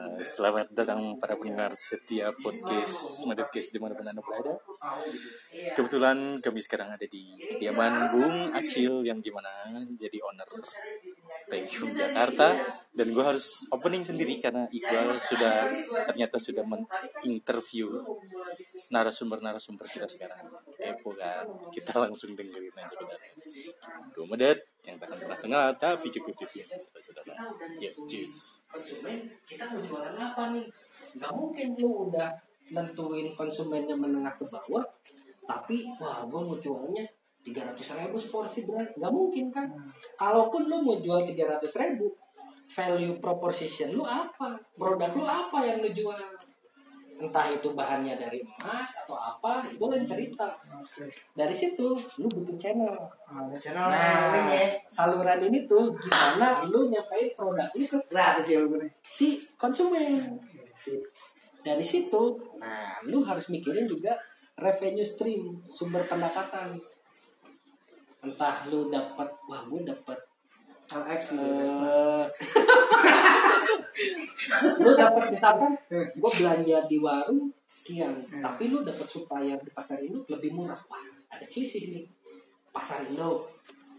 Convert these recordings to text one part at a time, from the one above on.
Selamat datang para pendengar setiap podcast Madetcast di mana pun anda berada. Kebetulan kami sekarang ada di kediaman Bung Acil yang gimana jadi owner Premium Jakarta dan gue harus opening sendiri karena Iqbal sudah ternyata sudah menginterview narasumber-narasumber kita sekarang. Kepo kan? Kita langsung dengerin aja. Gue medet yang tak akan pernah kenal tapi cukup cukup saudara-saudara. Ya, cheers. konsumen kita mau jualan apa nih? Nggak mungkin lu udah nentuin konsumennya menengah ke bawah tapi wah gue mau jualnya tiga ratus ribu seporsi berat nggak mungkin kan? Kalaupun lu mau jual tiga ratus ribu value proposition lu apa? Produk lu apa yang ngejual entah itu bahannya dari emas atau apa itu lain cerita dari situ lu bikin channel Ada channel nah ini ya. saluran ini tuh gimana lu nyampein produk lu ke Gratis ya gue si konsumen. Dari situ, nah lu harus mikirin juga revenue stream, sumber pendapatan. Entah lu dapat, wah gue dapat LX. Lu dapat misalkan gue belanja di warung sekian, tapi lu dapat supplier di pasar induk lebih murah. Wah, ada selisih nih. Pasar induk.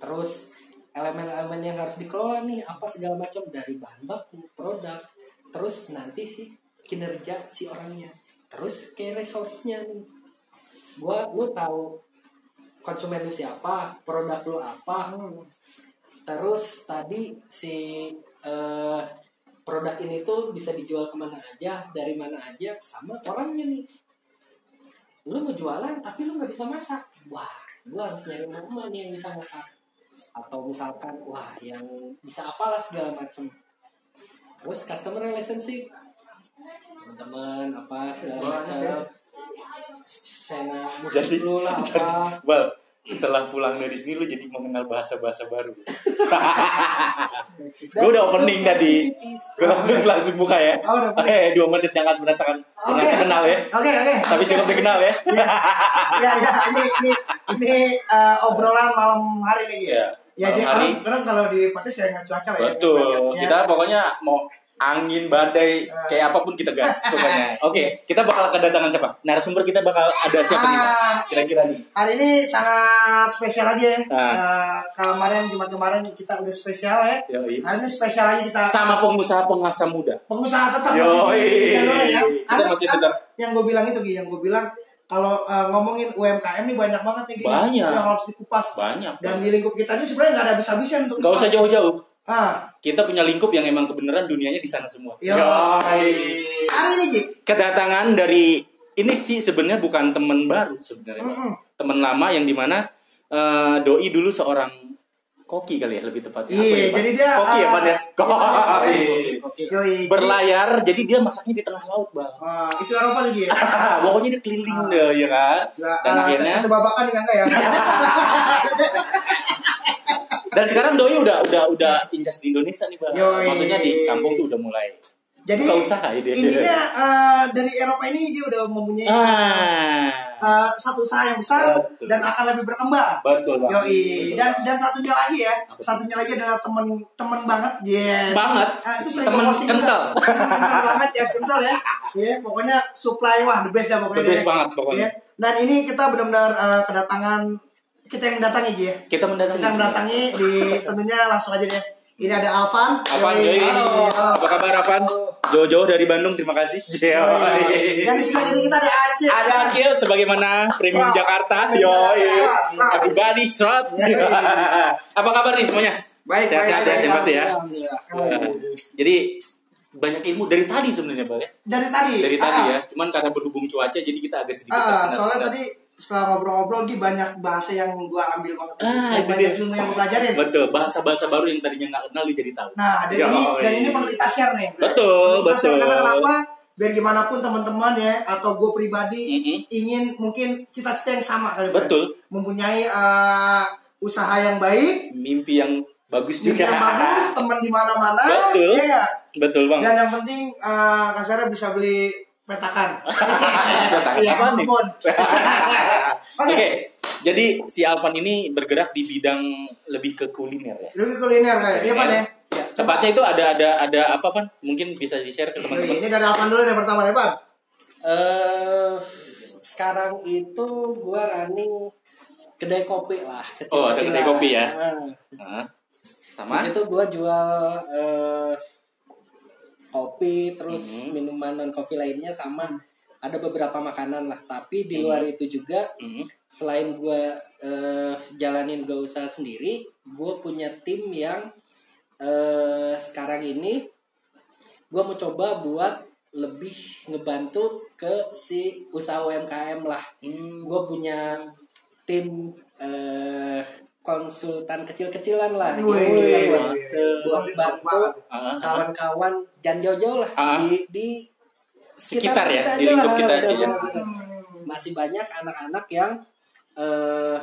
Terus elemen-elemen yang harus dikelola nih apa segala macam dari bahan baku, produk, terus nanti si kinerja si orangnya, terus kayak resource-nya nih. Gua lu tahu konsumen lu siapa, produk lu apa, terus tadi si produk ini tuh bisa dijual ke mana aja dari mana aja sama orangnya nih. Lu mau jualan tapi lu nggak bisa masak. Wah gua harus nyari mama nih yang bisa masak. Atau misalkan wah yang bisa apalah segala macem. Terus customer relationship. Teman-teman apa segala macam ya. sena musik Jadi, lu lah apa. Bal, setelah pulang dari sini lu jadi mengenal bahasa-bahasa baru. gue udah opening tadi. Gue langsung langsung buka ya. Oh, Oke, dua menit jangan berantakan. Oke. Jangan kenal ya. Oke oke. Tapi cukup dikenal ya. Ya ya, ya ini ini ini eh, obrolan malam hari nih Iya, ya. Ya jadi hari. kadang kalau di Patis ya nggak cuaca lah ya. Betul. Kita pokoknya mau angin badai kayak apa pun kita gas pokoknya. Oke, kita bakal kedatangan siapa? Narasumber kita bakal ada siapa nih? Ah, Kira-kira nih. hari ini sangat spesial lagi ya. Ah. Eh, kemarin Jumat kemarin kita udah spesial ya. Yoi. Hari ini spesial lagi kita Sama pengusaha pengusaha muda. pengusaha tetap Yoi. masih ya. Kita Ada- masih ada tetap. yang gue bilang itu Gi, yang gue bilang kalau eh, ngomongin UMKM nih banyak banget nih Gi, Banyak. yang harus dikupas. Banyak. Dan di lingkup kita aja sebenarnya nggak ada habis-habisnya untuk Gak usah jauh-jauh. Ah, Kita punya lingkup yang emang kebenaran dunianya di sana semua. Yo. Hari ini Ji. Kedatangan dari ini sih sebenarnya bukan teman baru sebenarnya. Bang. Mm-mm. Teman lama yang di mana eh, doi dulu seorang koki kali ya lebih tepatnya. Iya, ya, Pak? jadi dia, koki ya, eh, Pan ya. Koki. jadi- Berlayar, jadi dia masaknya di tengah laut, Bang. Ah, itu Eropa lagi ya. Pokoknya dia keliling deh, ya kan? Ya, Dan ah, akhirnya satu babakan enggak enggak ya. dan sekarang doi udah udah udah injas di Indonesia nih, Bang. Yoi. Maksudnya di kampung tuh udah mulai Jadi buka usaha ya dia. intinya eh, dari Eropa ini dia udah mempunyai ah. eh, satu usaha yang besar Betul. dan akan lebih berkembang. Betul, Bang. Yoi, Betul, dan dan satunya lagi ya, Apa? satunya lagi adalah temen temen banget, yeah. Banget. Ah, itu sering Temen posting kental. kental banget ya, kental ya. Iya, pokoknya supply wah the best dah pokoknya. The best deh. banget pokoknya. Iya. Dan ini kita benar-benar eh, kedatangan kita yang mendatangi ya. Kita mendatangi. Kita mendatangi di tentunya langsung aja deh. Ini ada Alvan. Yoi. Joy? Halo. Apa kabar, Avan? Jauh-jauh dari Bandung, terima kasih. Yoi. Dan di sebelah kiri kita ada Aceh. Ada Akil sebagaimana Premium Serap. Jakarta. Yo, everybody. Yoi. Apa kabar nih semuanya? Baik, Sehat-sehat baik, ya, baik. pasti ya. Alhamdulillah. Jadi banyak ilmu dari tadi sebenarnya, Bang ya. Dari tadi. Dari tadi ah, ya. Cuman karena berhubung cuaca jadi kita agak sedikit tersendat-sendat. soalnya tadi setelah ngobrol-ngobrol Gi banyak bahasa yang gua ambil banget. Ah, banyak dia. ilmu yang gua pelajarin. Betul, bahasa-bahasa baru yang tadinya nggak kenal lu jadi tahu. Nah, dan Yoi. ini dan ini perlu kita share nih. Betul, Kita share betul. karena kenapa? Biar gimana pun teman-teman ya atau gue pribadi Mm-mm. ingin mungkin cita-cita yang sama kali. Betul. Mempunyai eh, usaha yang baik, Mimpi yang bagus juga. yang bagus, teman di mana-mana, Betul. ya? Betul, Bang. Dan yang penting eh, kasarnya bisa beli petakan. Petakan Iya, apaan nih? Oke. Jadi si Alvan ini bergerak di bidang lebih ke kuliner ya. Ke kuliner kayak, iya Pak Iya. ya? Tepatnya itu ada ada ada apa Van? Mungkin bisa di share ke Yoi, teman-teman. ini dari Alvan dulu yang pertama nih, Pan. eh sekarang itu gua running kedai kopi lah kecil Oh, ada kedai kopi ya? Nah? Sama? di situ gua jual eh, kopi terus Mhm. minuman non kopi lainnya sama ada beberapa makanan lah tapi di luar itu juga Mhm. selain gua eh, jalanin gak usaha sendiri gue punya tim yang eh, sekarang ini gua mau coba buat lebih ngebantu ke si usaha UMKM lah Hmm. gue punya tim eh, konsultan kecil-kecilan lah Wih, gitu buat, mantep. buat bantu Ah, kawan-kawan jangan jauh-jauh lah Ah. di di Sekitar ya, kita di aja lingkup kita aja ya. masih banyak anak-anak yang eh,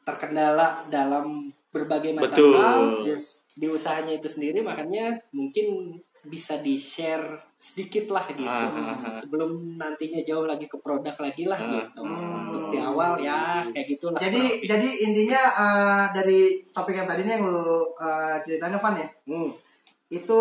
terkendala dalam berbagai macam Betul. hal Yes. di usahanya itu sendiri makanya mungkin bisa di share sedikit lah gitu Ah, ah, ah. sebelum nantinya jauh lagi ke produk lagi lah Ah. gitu untuk di awal ya kayak gitulah Jadi jadi intinya eh, dari topik yang tadi nih yang lu eh, ceritain Van ya, Hmm. itu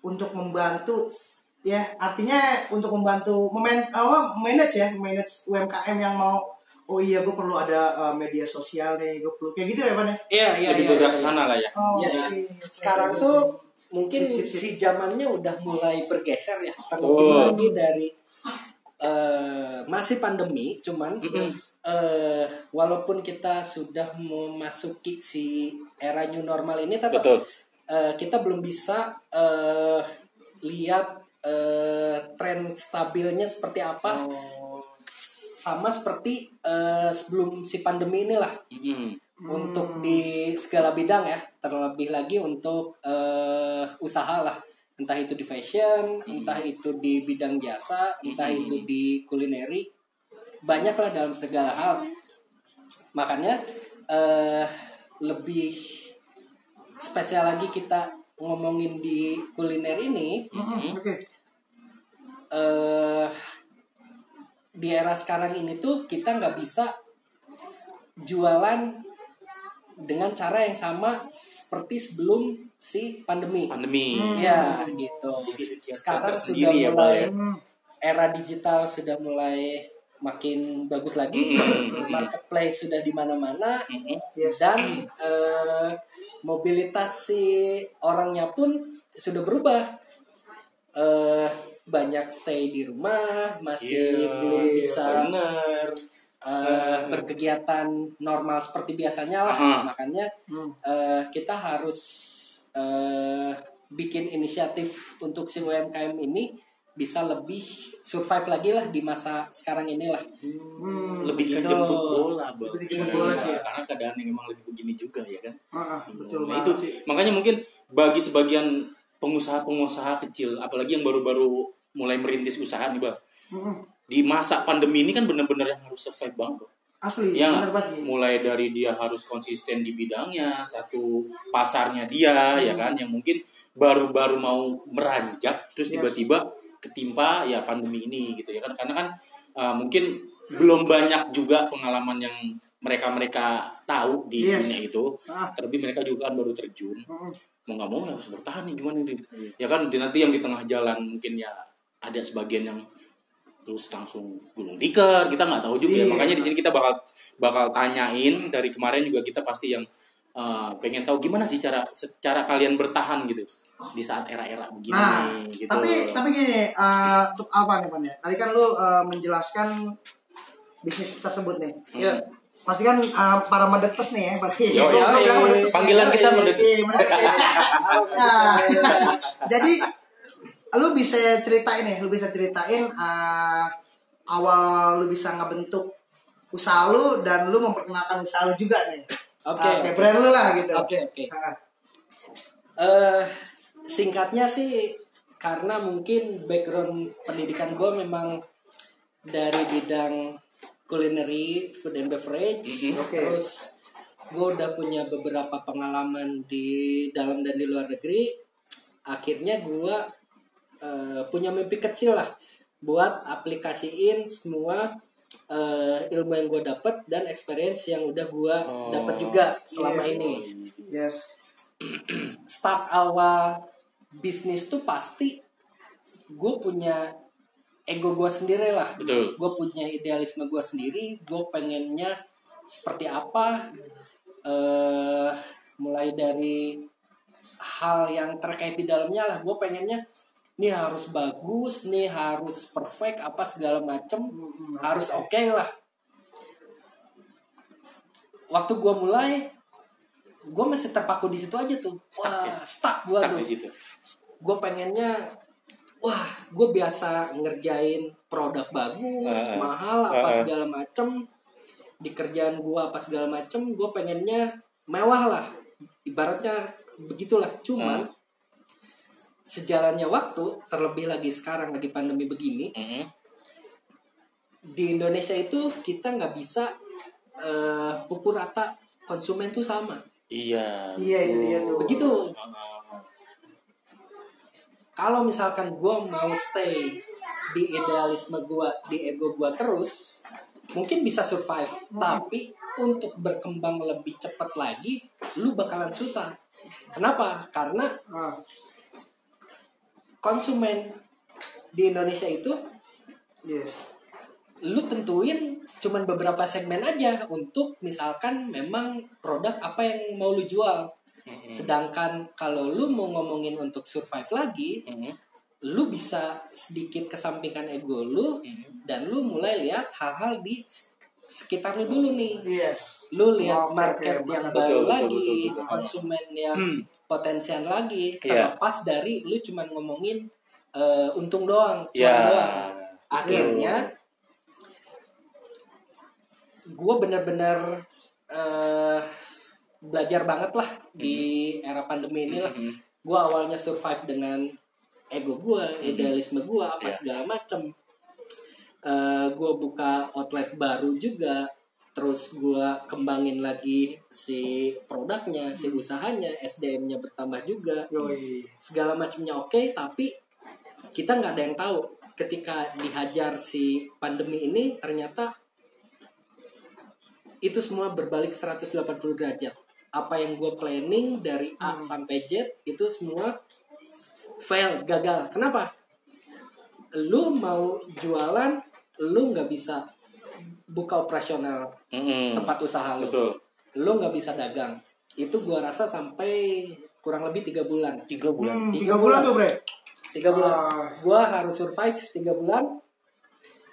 untuk membantu ya artinya untuk membantu meman apa manage ya manage UMKM yang mau oh iya gue perlu ada eh, media sosial nih gue perlu kayak gitu ya Van ya Iya iya Lebih iya. bergerak iya. ke sana lah ya. oh, Ya, oke. sekarang tuh mungkin Sip, sip, sip. si zamannya udah mulai bergeser ya terlebih Oh. lagi dari eh, masih pandemi cuman Mm-mm. eh, walaupun kita sudah memasuki si era new normal ini tetap Betul. eh, kita belum bisa eh, lihat eh, tren stabilnya seperti apa sama seperti eh, sebelum si pandemi inilah Mhm. untuk di segala bidang ya terlebih lagi untuk eh, usaha lah. Entah itu di fashion entah itu di bidang jasa entah Hmm. itu di kulineri. Banyak lah dalam segala hal. Makanya eh, lebih spesial lagi kita ngomongin di kuliner ini. Oke. Eh di era sekarang ini tuh kita nggak bisa jualan dengan cara yang sama seperti sebelum si pandemi. Pandemi. Ya gitu. Sekarang sudah ya, mulai ya. Hmm, era digital sudah mulai makin bagus lagi. Mm. Marketplace sudah di mana-mana yes. dan eh, mobilitas si orangnya pun sudah berubah eh banyak stay di rumah masih Iya, belum bisa bener. Eh, berkegiatan normal seperti biasanya lah Aha. makanya Hmm. eh, kita harus eh, bikin inisiatif untuk si UMKM ini bisa lebih survive lagi lah di masa sekarang inilah Hmm, Lebih ke Gitu. jemput bola, Bang. Lebih jemput bola sih. Karena keadaan yang memang lagi begini juga ya kan. ah, ah, betul Nah, itu sih. makanya mungkin bagi sebagian pengusaha-pengusaha kecil, apalagi yang baru-baru mulai merintis usaha nih, Bang. Mhm, Di masa pandemi ini kan benar-benar yang harus survive banget, Bang. asli Ya, bener banget mulai dari dia harus konsisten di bidangnya, satu pasarnya dia, ya kan, yang mungkin baru-baru mau meranjak, terus Yes. tiba-tiba ketimpa ya pandemi ini gitu ya kan, karena kan uh, mungkin belum banyak juga pengalaman yang mereka-mereka tahu di Yes. dunia itu, Ah. terlebih mereka juga kan baru terjun, Mhm. mau nggak mau ya harus bertahan nih gimana nih, ya kan nanti yang di tengah jalan mungkin ya ada sebagian yang terus langsung gulung tikar kita nggak tahu juga ya Iya. makanya di sini kita bakal bakal tanyain dari kemarin juga kita pasti yang uh, pengen tahu gimana sih cara secara kalian bertahan gitu di saat era-era begini Nah, gitu tapi tapi gini, eh, untuk apa nih Pan ya? Tadi kan lu eh, menjelaskan bisnis tersebut nih. ya Pasti kan eh, para medetes nih ya, para Yo, yo, yo, nih. panggilan kita medetes. Iya, medetes ya. Nah, jadi lu bisa ceritain nih, lu bisa ceritain eh, awal lu bisa ngebentuk usaha lu dan lu memperkenalkan usaha lu juga nih. Oke, Ah, kayak brand lu lah gitu. Oke, oke. Ah, eh singkatnya sih karena mungkin background pendidikan gue memang dari bidang culinary, food and beverage, Mhm, oke. terus gue udah punya beberapa pengalaman di dalam dan di luar negeri. Akhirnya gue eh, punya mimpi kecil lah buat aplikasiin semua eh, ilmu yang gue dapat dan experience yang udah gue Oh, dapat juga selama iya. ini Yes. start awal bisnis tuh pasti gue punya ego gue sendiri lah Betul. gue punya idealisme gue sendiri gue pengennya seperti apa eh mulai dari hal yang terkait di dalamnya lah gue pengennya nih harus bagus nih harus perfect apa segala macem. Harus oke lah. Waktu gue mulai gue masih terpaku di situ aja tuh. Stuck wah ya? stuck gue tuh. gue pengennya wah gue biasa ngerjain produk bagus eh. mahal apa eh. segala macem. Di kerjaan gue apa segala macem gue pengennya mewah lah. Ibaratnya begitulah. Cuman Hmm. Sejalannya waktu terlebih lagi sekarang lagi pandemi begini Mhm. di Indonesia itu kita nggak bisa eh, pukul rata konsumen tuh sama. Iya. Iya, itu dia tuh. begitu. Kalau misalkan gue mau stay di idealisme gue di ego gue terus mungkin bisa survive. Tapi untuk berkembang lebih cepat lagi lu bakalan susah. Kenapa? Karena Ah, konsumen di Indonesia itu yes. lu tentuin cuman beberapa segmen aja untuk misalkan memang produk apa yang mau lu jual Mhm. sedangkan kalau lu mau ngomongin untuk survive lagi Mhm. lu bisa sedikit kesampingkan ego lu Mhm. dan lu mulai lihat hal-hal di sekitar lu dulu nih Yes. lu lihat market yang baru Betul, betul, lagi betul, betul. konsumen yang Hmm. Potensial lagi Iya. terlepas dari lu cuman ngomongin eh, untung doang cuan Ya. doang akhirnya gue bener-bener eh, belajar banget lah di era pandemi ini lah Mhm. gue awalnya survive dengan ego gue idealisme gue apa Iya. segala macem Eh gue buka outlet baru juga terus gue kembangin lagi si produknya si usahanya SDM-nya bertambah juga. Yoi. segala macamnya oke tapi kita nggak ada yang tahu. Ketika dihajar si pandemi ini ternyata itu semua berbalik 180 derajat. Apa yang gue planning dari A Hmm. sampai Z itu semua fail gagal. Kenapa? Lu mau jualan lu nggak bisa buka operasional Mhm. tempat usaha lu Betul. lu nggak bisa dagang itu gua rasa sampai kurang lebih tiga bulan Tiga bulan. Hmm, Tiga tiga bulan bulan. tuh, Bre. tiga bulan Ah. gua harus survive tiga bulan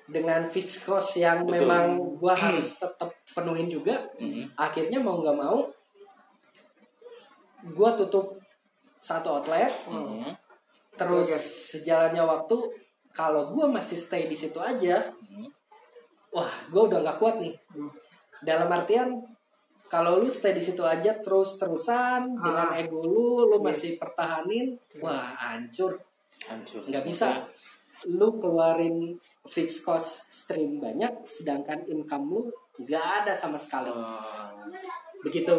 dengan fixed cost yang Betul. memang gua harus tetap penuhin juga Mhm. akhirnya mau nggak mau gua tutup satu outlet Mhm. terus Oke. sejalannya waktu kalau gua masih stay di situ aja. Wah gua udah nggak kuat nih Hmm. dalam artian kalau lu stay di situ aja terus terusan dengan Ah. ego lu lu masih pertahanin wah hancur Hancur. nggak bisa lu keluarin fixed cost stream banyak sedangkan income lu nggak ada sama sekali Ah. begitu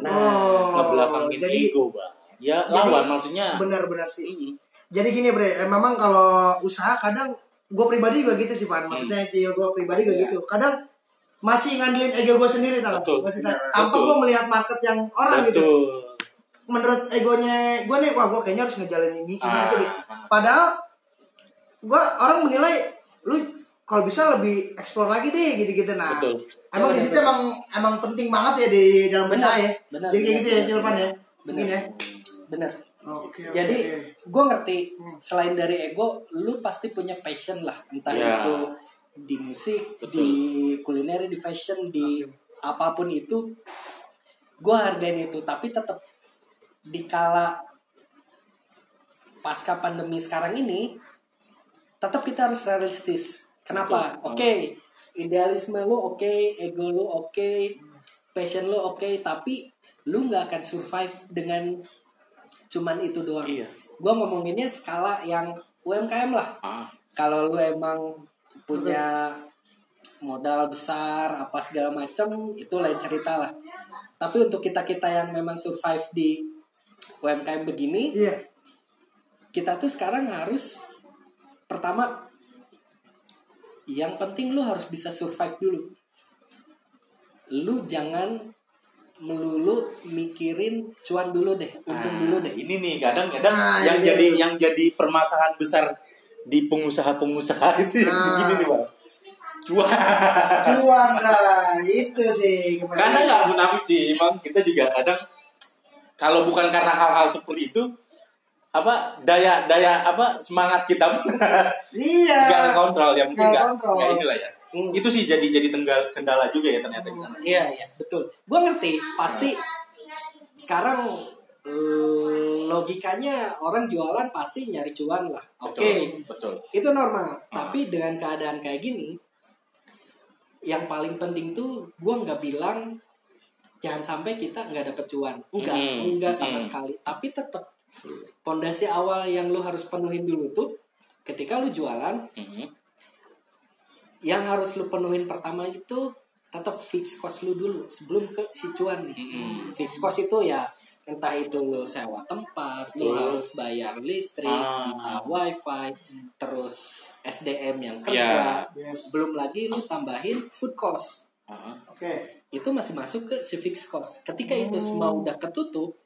nah Oh, Ngebelakangin jadi ego, Bang. Ya, Jadi, lawan maksudnya. benar-benar sih. Jadi gini bre, eh, memang kalau usaha kadang gue pribadi juga gitu sih Pan. Maksudnya Cio gue pribadi juga gitu. Kadang masih ngandelin ego gue sendiri tau. Betul. Maksudnya Betul. tanpa gue melihat market yang orang gitu. Betul. Menurut egonya gue nih, wah gue kayaknya harus ngejalanin ini, ini Ah. aja deh. Padahal gue orang menilai lu kalau bisa lebih explore lagi deh gitu-gitu nah. Betul. Emang di Benar, situ emang emang penting banget ya di dalam Benar, ya. benar, Jadi kayak benar, gitu ya benar, Silvan ya. benar. Mungkin ya. bener Oke. jadi gue ngerti Hmm. selain dari ego lu pasti punya passion lah entah Ya. itu di musik Betul. di kuliner di fashion di apa pun itu gue hargain itu tapi tetap dikala pasca pandemi sekarang ini tetap kita harus realistis kenapa oke idealisme lu oke ego lu oke passion lu oke tapi lu nggak akan survive dengan cuman itu doang Iya. gue ngomonginnya skala yang UMKM lah Ah. kalau lu emang punya modal besar apa segala macam itu lain cerita lah tapi untuk kita kita yang memang survive di UMKM begini Iya. kita tuh sekarang harus pertama yang penting lu harus bisa survive dulu lu jangan melulu mikirin cuan dulu deh, untung Nah, dulu deh. Ini nih kadang-kadang Nah, yang ini jadi dia. yang jadi permasalahan besar di pengusaha-pengusaha itu yang Nah. begini nih bang. Cuan. Cuan lah, itu sih. Karena nggak munafik sih, emang kita juga kadang kalau bukan karena hal-hal seperti itu apa daya daya apa semangat kita pun Iya. nggak kontrol ya mungkin Nggak nggak inilah ya. Hmm. Itu sih jadi jadi tenggal kendala juga ya ternyata di sana. Iya iya betul. Gue ngerti pasti sekarang eh, logikanya orang jualan pasti nyari cuan lah. Oke Betul. Betul. itu normal. Ah. Tapi dengan keadaan kayak gini, yang paling penting tuh gue nggak bilang jangan sampai kita nggak dapet cuan. Enggak, Mm-mm. enggak sama Mm-mm. sekali. Tapi tetap pondasi awal yang lu harus penuhin dulu tuh ketika lu jualan Mhm. Yang harus lu penuhin pertama itu tetap fix cost lu dulu sebelum ke si cuan nih. Mm-mm. Fix cost itu ya entah itu lu sewa tempat, lu Betul. harus bayar listrik, Ah. entah wifi, terus SDM yang Ya. kerja, Yes. belum lagi lu tambahin food cost. Ah. Oke. Itu masih masuk ke si fix cost. Ketika itu semua udah ketutup,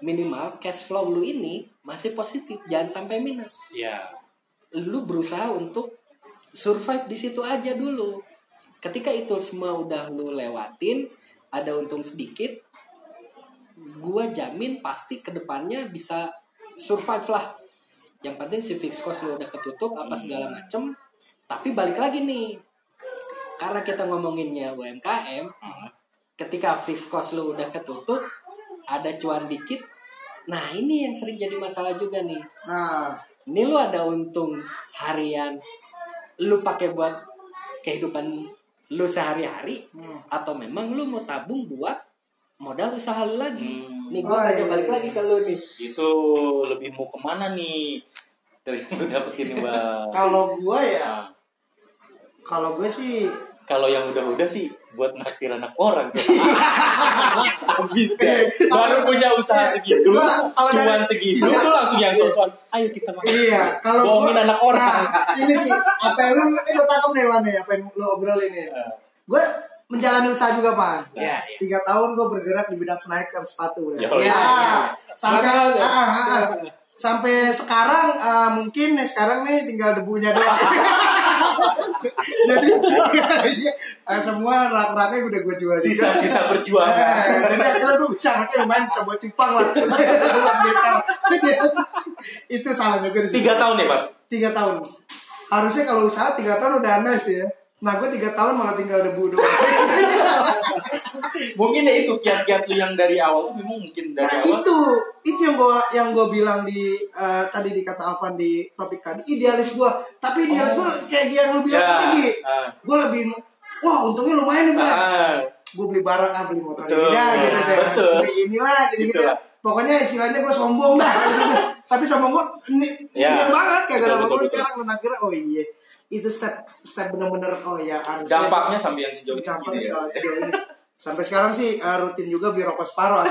minimal cash flow lu ini masih positif, jangan sampai minus Ya. lu berusaha untuk survive di situ aja dulu. Ketika itu semua udah lu lewatin, ada untung sedikit, gua jamin pasti ke depannya bisa survive lah. Yang penting si fixed cost lu udah ketutup apa segala macem. Tapi balik lagi nih, karena kita ngomonginnya UMKM, ketika fixed cost lu udah ketutup, ada cuan dikit. Nah ini yang sering jadi masalah juga nih Nah, ini lu ada untung harian lu pakai buat kehidupan lu sehari-hari Hmm. atau memang lu mau tabung buat modal usaha lu lagi Hmm. nih gua Oh, tanya iya. balik lagi ke lu nih Itu lebih mau ke mana nih dari yang lu dapetin bang? kalau gue ya, Nah, kalau gue sih kalau yang udah-udah sih buat naktir anak orang. Habis deh. Baru punya usaha segitu, Gua- kalau cuan segitu, Iya. tuh langsung yang sosokan. Ayo kita makan. Iya, kalau Bohongin anak orang. Nah, ini sih apa yang lu ini lu tangkap nih Wan apa yang lu obrolin nih. Nah, Gue menjalani usaha juga Pan. Iya, iya. Tiga tahun gue bergerak di bidang sneaker sepatu. Ya, Ya, iya, iya. sampai ah, ah, ah. Sampai sekarang ah, mungkin nih sekarang nih tinggal debunya doang. Jadi ah, semua rak-raknya udah gue jual juga. Sisa-sisa perjuangan. Eh, jadi akhirnya gue bisa akhirnya lumayan bisa buat cupang lah itu salahnya gue. Tiga tahun ya, Pak? tiga tahun harusnya kalau usaha tiga tahun udah nice ya nah gue tiga tahun malah tinggal debu doang Mungkin ya itu kiat-kiat lu yang dari awal tuh memang mungkin dari nah awal. itu itu yang gue yang gue bilang di eh, tadi di kata Alvan di topik tadi idealis gue tapi idealis gue kayak yang lu bilang Ya, tadi ah. gue lebih wah untungnya lumayan nih gue Ah, gue beli barang ah beli motor Betul. ini dah gitu deh Betul. beli inilah gitu gitu Itulah. pokoknya istilahnya gue sombong dah gitu, gitu. tapi sombong gue ini ingin banget kayak gak betul. sekarang lu kira oh iya itu step step bener-bener oh ya harus dampaknya sampai yang sejauh ini dampaknya gini ya. sejauh ini. Sampai sekarang sih eh, rutin juga beli rokok separuh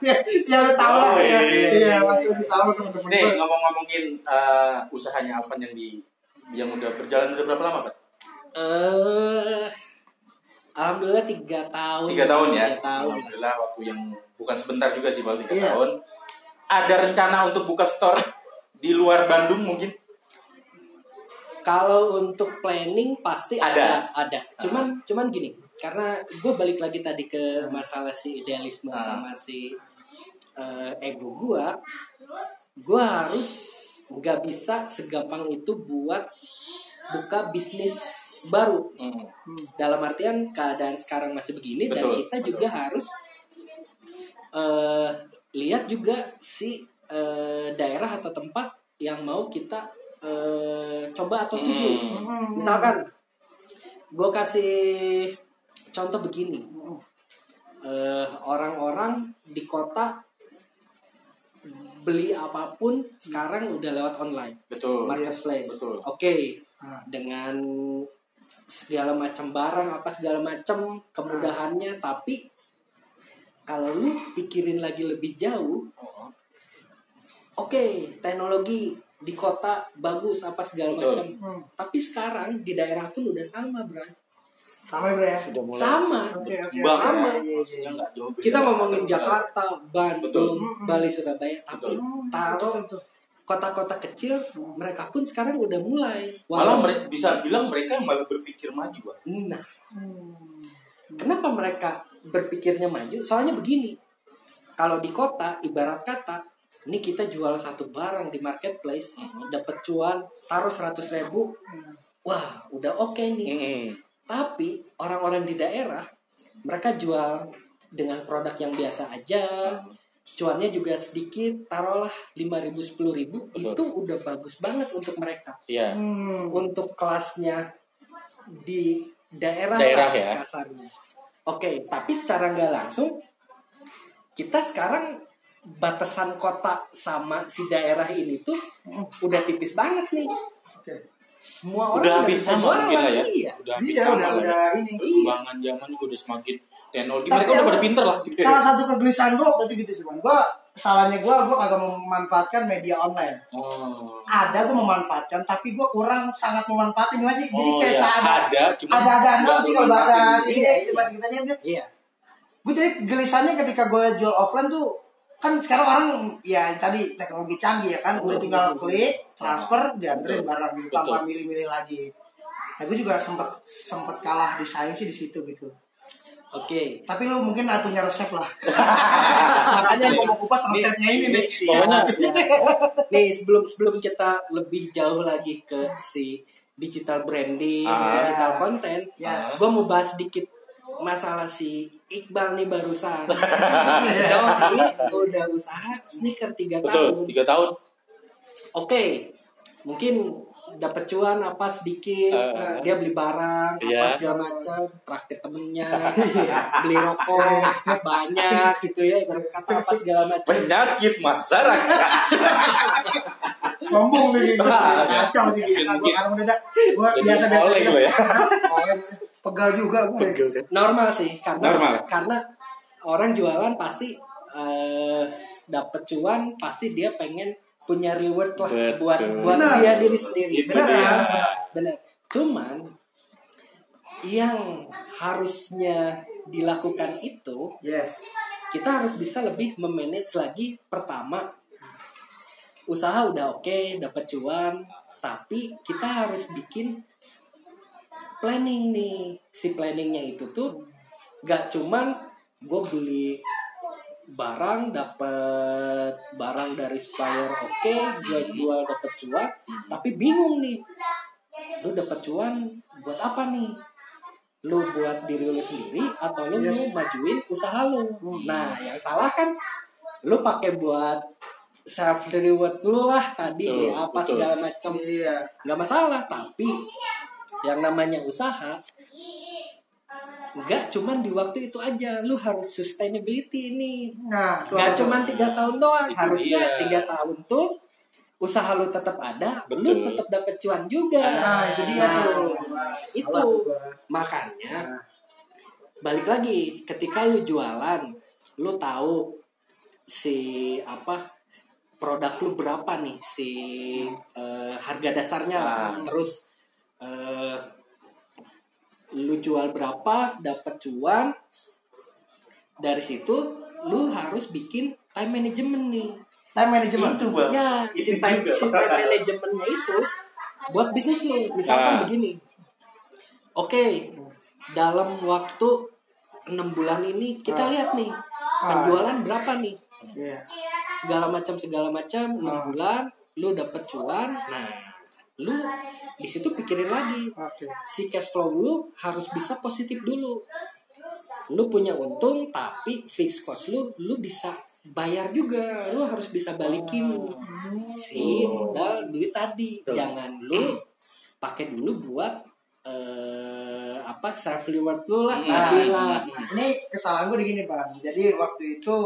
ya, ya lu tahu lah Oh, ya iya, iya, iya iya. pasti lu tahu teman-teman Nih ngomong-ngomongin eh, usahanya apa yang di yang udah berjalan udah berapa lama Pak? eh alhamdulillah tiga tahun Tiga tahun ya. tiga tahun Alhamdulillah waktu yang bukan sebentar juga sih Bang tiga Iya. tahun. Ada rencana untuk buka store di luar Bandung mungkin? Kalau untuk planning pasti Ada. ada, ada. Cuman cuman gini, karena gue balik lagi tadi ke masalah si idealisme Ah. sama si eh, ego gue, gue harus nggak bisa segampang itu buat buka bisnis baru. Hmm. Dalam artian keadaan sekarang masih begini dan Betul, kita betul. juga harus eh, lihat juga si eh, daerah atau tempat yang mau kita eh, coba atau tuju. Hmm. Misalkan gue kasih contoh begini, Eh, orang-orang di kota beli apa pun sekarang udah lewat online Betul. marketplace. Betul. Oke, Ah. dengan segala macam barang apa segala macam kemudahannya, tapi kalau lu pikirin lagi lebih jauh, oke teknologi di kota bagus apa segala macam, Hmm. tapi sekarang di daerah pun udah sama, bro. Sama ya, Bro ya. sudah mulai sama Oke, oke. Bang, oke. sama. Iya, iya, iya. nggak jauh beda. kita ngomongin. Jakarta Bandung Betul. Bali Surabaya tapi Hmm, taruh kota-kota kecil mereka pun sekarang udah mulai malah Walau- mereka bisa bilang mereka malah berpikir maju Bang. nah Hmm. kenapa mereka berpikirnya maju soalnya begini kalau di kota ibarat kata ini kita jual satu barang di marketplace Mhm. dapat cuan taruh 100 ribu wah udah oke nih Mm-mm. Tapi orang-orang di daerah mereka jual dengan produk yang biasa aja, cuannya juga sedikit, taruhlah 5.000 10.000 Betul. itu udah bagus banget untuk mereka. Iya. Hmm. Untuk kelasnya di daerah, Daerah ya. kasarnya. Oke, tapi secara nggak langsung kita sekarang batasan kota sama si daerah ini tuh udah tipis banget nih. Oke. Semua orang Udah hampir bisa sama mungkin ya. Iya. Udah hampir Iya, sama udah ya. udah ini. Perkembangan zaman juga udah semakin teknologi. Tapi Mereka udah apa- pada pinter lah gitu. Salah satu kegelisahan gue waktu itu gitu sih, Bang. Gue salahnya gue, gue kagak memanfaatkan media online. Oh. Ada gue memanfaatkan, tapi gue kurang sangat memanfaatkan masih. Jadi Oh, kayak iya. ada, ada, cuma ada ada nggak sih kalau bahasa sini ya itu bahasa kita kan. Iya. Gue jadi gelisahnya ketika gue jual offline tuh kan sekarang orang ya tadi teknologi canggih ya kan udah tinggal betul, klik transfer dianterin Betul. barang gitu tanpa milih-milih lagi. Nah gue juga sempet sempet kalah di saing sih di situ gitu. Oke. Tapi lu mungkin ada punya resep lah. Makanya gue mau kupas resepnya ini nih. Pokoknya- nih sebelum sebelum kita lebih jauh lagi ke si digital branding, Ah. digital content, Yes. gue mau bahas sedikit masalah si Iqbal nih barusan. Iya. Doi udah usaha sneaker 3 Betul, tahun. tiga tahun. Oke, mungkin dapat cuan apa sedikit, Eh. dia beli barang Iya. apa segala macam, traktir temennya, beli rokok banyak gitu ya, ibarat kata apa segala macam. Penyakit masyarakat. Ngomong nih gitu. Kacau sih gitu. Gue sekarang udah gue Jadi biasa-biasa oleh aja. gue ya. Pegal juga gue. Pegel deh. Normal sih, karena Normal. karena orang jualan pasti eh dapat cuan, pasti dia pengen punya reward lah Betul. buat buat Benar. dia diri sendiri. Itu Benar dia. ya? Benar. Cuman yang harusnya dilakukan itu Yes. kita harus bisa lebih memanage lagi pertama usaha udah oke dapat cuan tapi kita harus bikin planning nih si planningnya itu tuh gak cuman gue beli barang dapat barang dari supplier oke gue jual dapat cuan tapi bingung nih lu dapat cuan buat apa nih lu buat diri lu sendiri atau lu Yes. mau majuin usaha lu nah yang salah kan lu pakai buat self reward lu lah tadi Betul, beli apa betul. segala macam Iya. nggak masalah tapi yang namanya usaha nggak cuman di waktu itu aja lu harus sustainability nih Nah, itu nggak apa? cuman tiga tahun doang Itu harusnya tiga tahun tuh usaha lu tetap ada lu Betul. tetap dapat cuan juga Nah, itu dia Nah, tuh. itu makanya Nah, balik lagi ketika lu jualan lu tahu si apa produk lu berapa nih si eh, harga dasarnya lah. Ah. terus eh, lu jual berapa dapat cuan dari situ lu harus bikin time management nih time management. Itu bang. ya si time, juga. si time managementnya itu buat bisnis lu misalkan Ah. begini oke dalam waktu enam bulan ini kita Ah. lihat nih Ah. penjualan berapa nih Iya. segala macam segala macam enam Ah. bulan lu dapet cuan nah lu di situ pikirin lagi Oke. si cash flow lu harus bisa positif dulu lu punya untung tapi fixed cost lu lu bisa bayar juga lu harus bisa balikin si modal duit tadi Betul. jangan lu pakai dulu buat eh, apa self reward lu lah Hmm. tadi lah Ini kesalahan gue di gini bang. Jadi waktu itu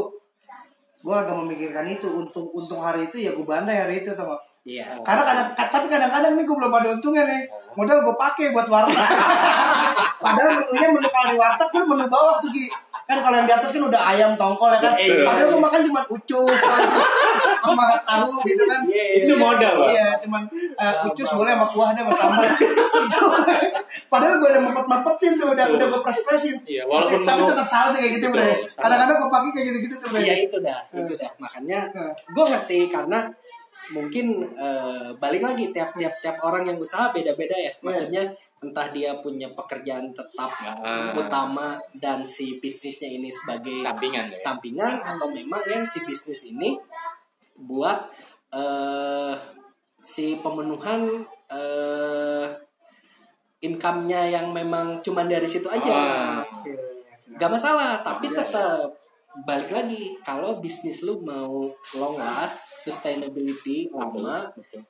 gue agak memikirkan itu untung untung hari itu ya gue bantai hari itu sama. iya Karena kadang tapi kadang-kadang nih gue belum ada untungnya nih. Modal gue pakai buat warteg. Padahal menunya menu kalau di warteg kan menu bawah tuh Ki. Kan kalau yang di atas kan udah ayam tongkol ya kan. Betul. Padahal lu makan cuma ucus sama tahu gitu kan. Iya, itu modal. Iya, cuman eh, ucus boleh sama kuah deh sama sambal. Itu. Padahal gue udah mepet-mepetin tuh, udah udah gue pres-presin. Iya, walaupun tapi tetap salah tuh kayak gitu, salah. Kadang-kadang gue pakai kayak gitu-gitu tuh, Bre. Iya itu dah, itu dah. Makanya gue ngerti karena mungkin eh, balik lagi tiap-tiap tiap orang yang usaha beda-beda ya. Maksudnya entah dia punya pekerjaan tetap Nah. utama dan si bisnisnya ini sebagai Sampingan ya. sampingan atau memang yang si bisnis ini buat eh si pemenuhan eh income-nya yang memang cuman dari situ aja. Ah. Oke. Gak masalah, tapi tetap balik lagi kalau bisnis lu mau long last, sustainability lama, Betul.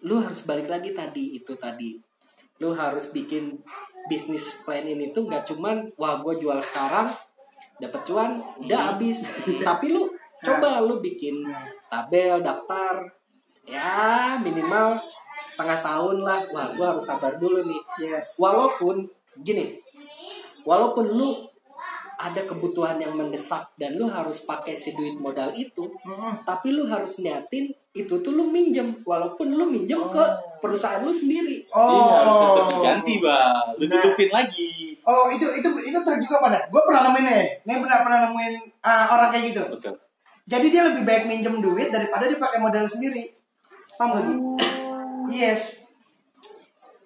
lu harus balik lagi tadi itu tadi. Lu harus bikin bisnis plan ini tuh nggak cuman wah gue jual sekarang dapat cuan udah habis. tapi lu coba lu bikin tabel daftar ya minimal setengah tahun lah. Wah gue harus sabar dulu nih Yes. walaupun gini walaupun lu ada kebutuhan yang mendesak dan lu harus pakai si duit modal itu Mm-mm. tapi lu harus niatin itu tuh lu minjem walaupun lu minjem ke perusahaan lu sendiri Oh. Iya, harus tetap diganti, Bang. Lu Nah. tutupin lagi. Oh itu itu itu trik juga pada. Gue pernah nemuin nih. Nih benar pernah nemuin ah, orang kayak gitu. Betul. Jadi dia lebih baik minjem duit daripada dia pakai modal sendiri. Paham gak Gi? Yes.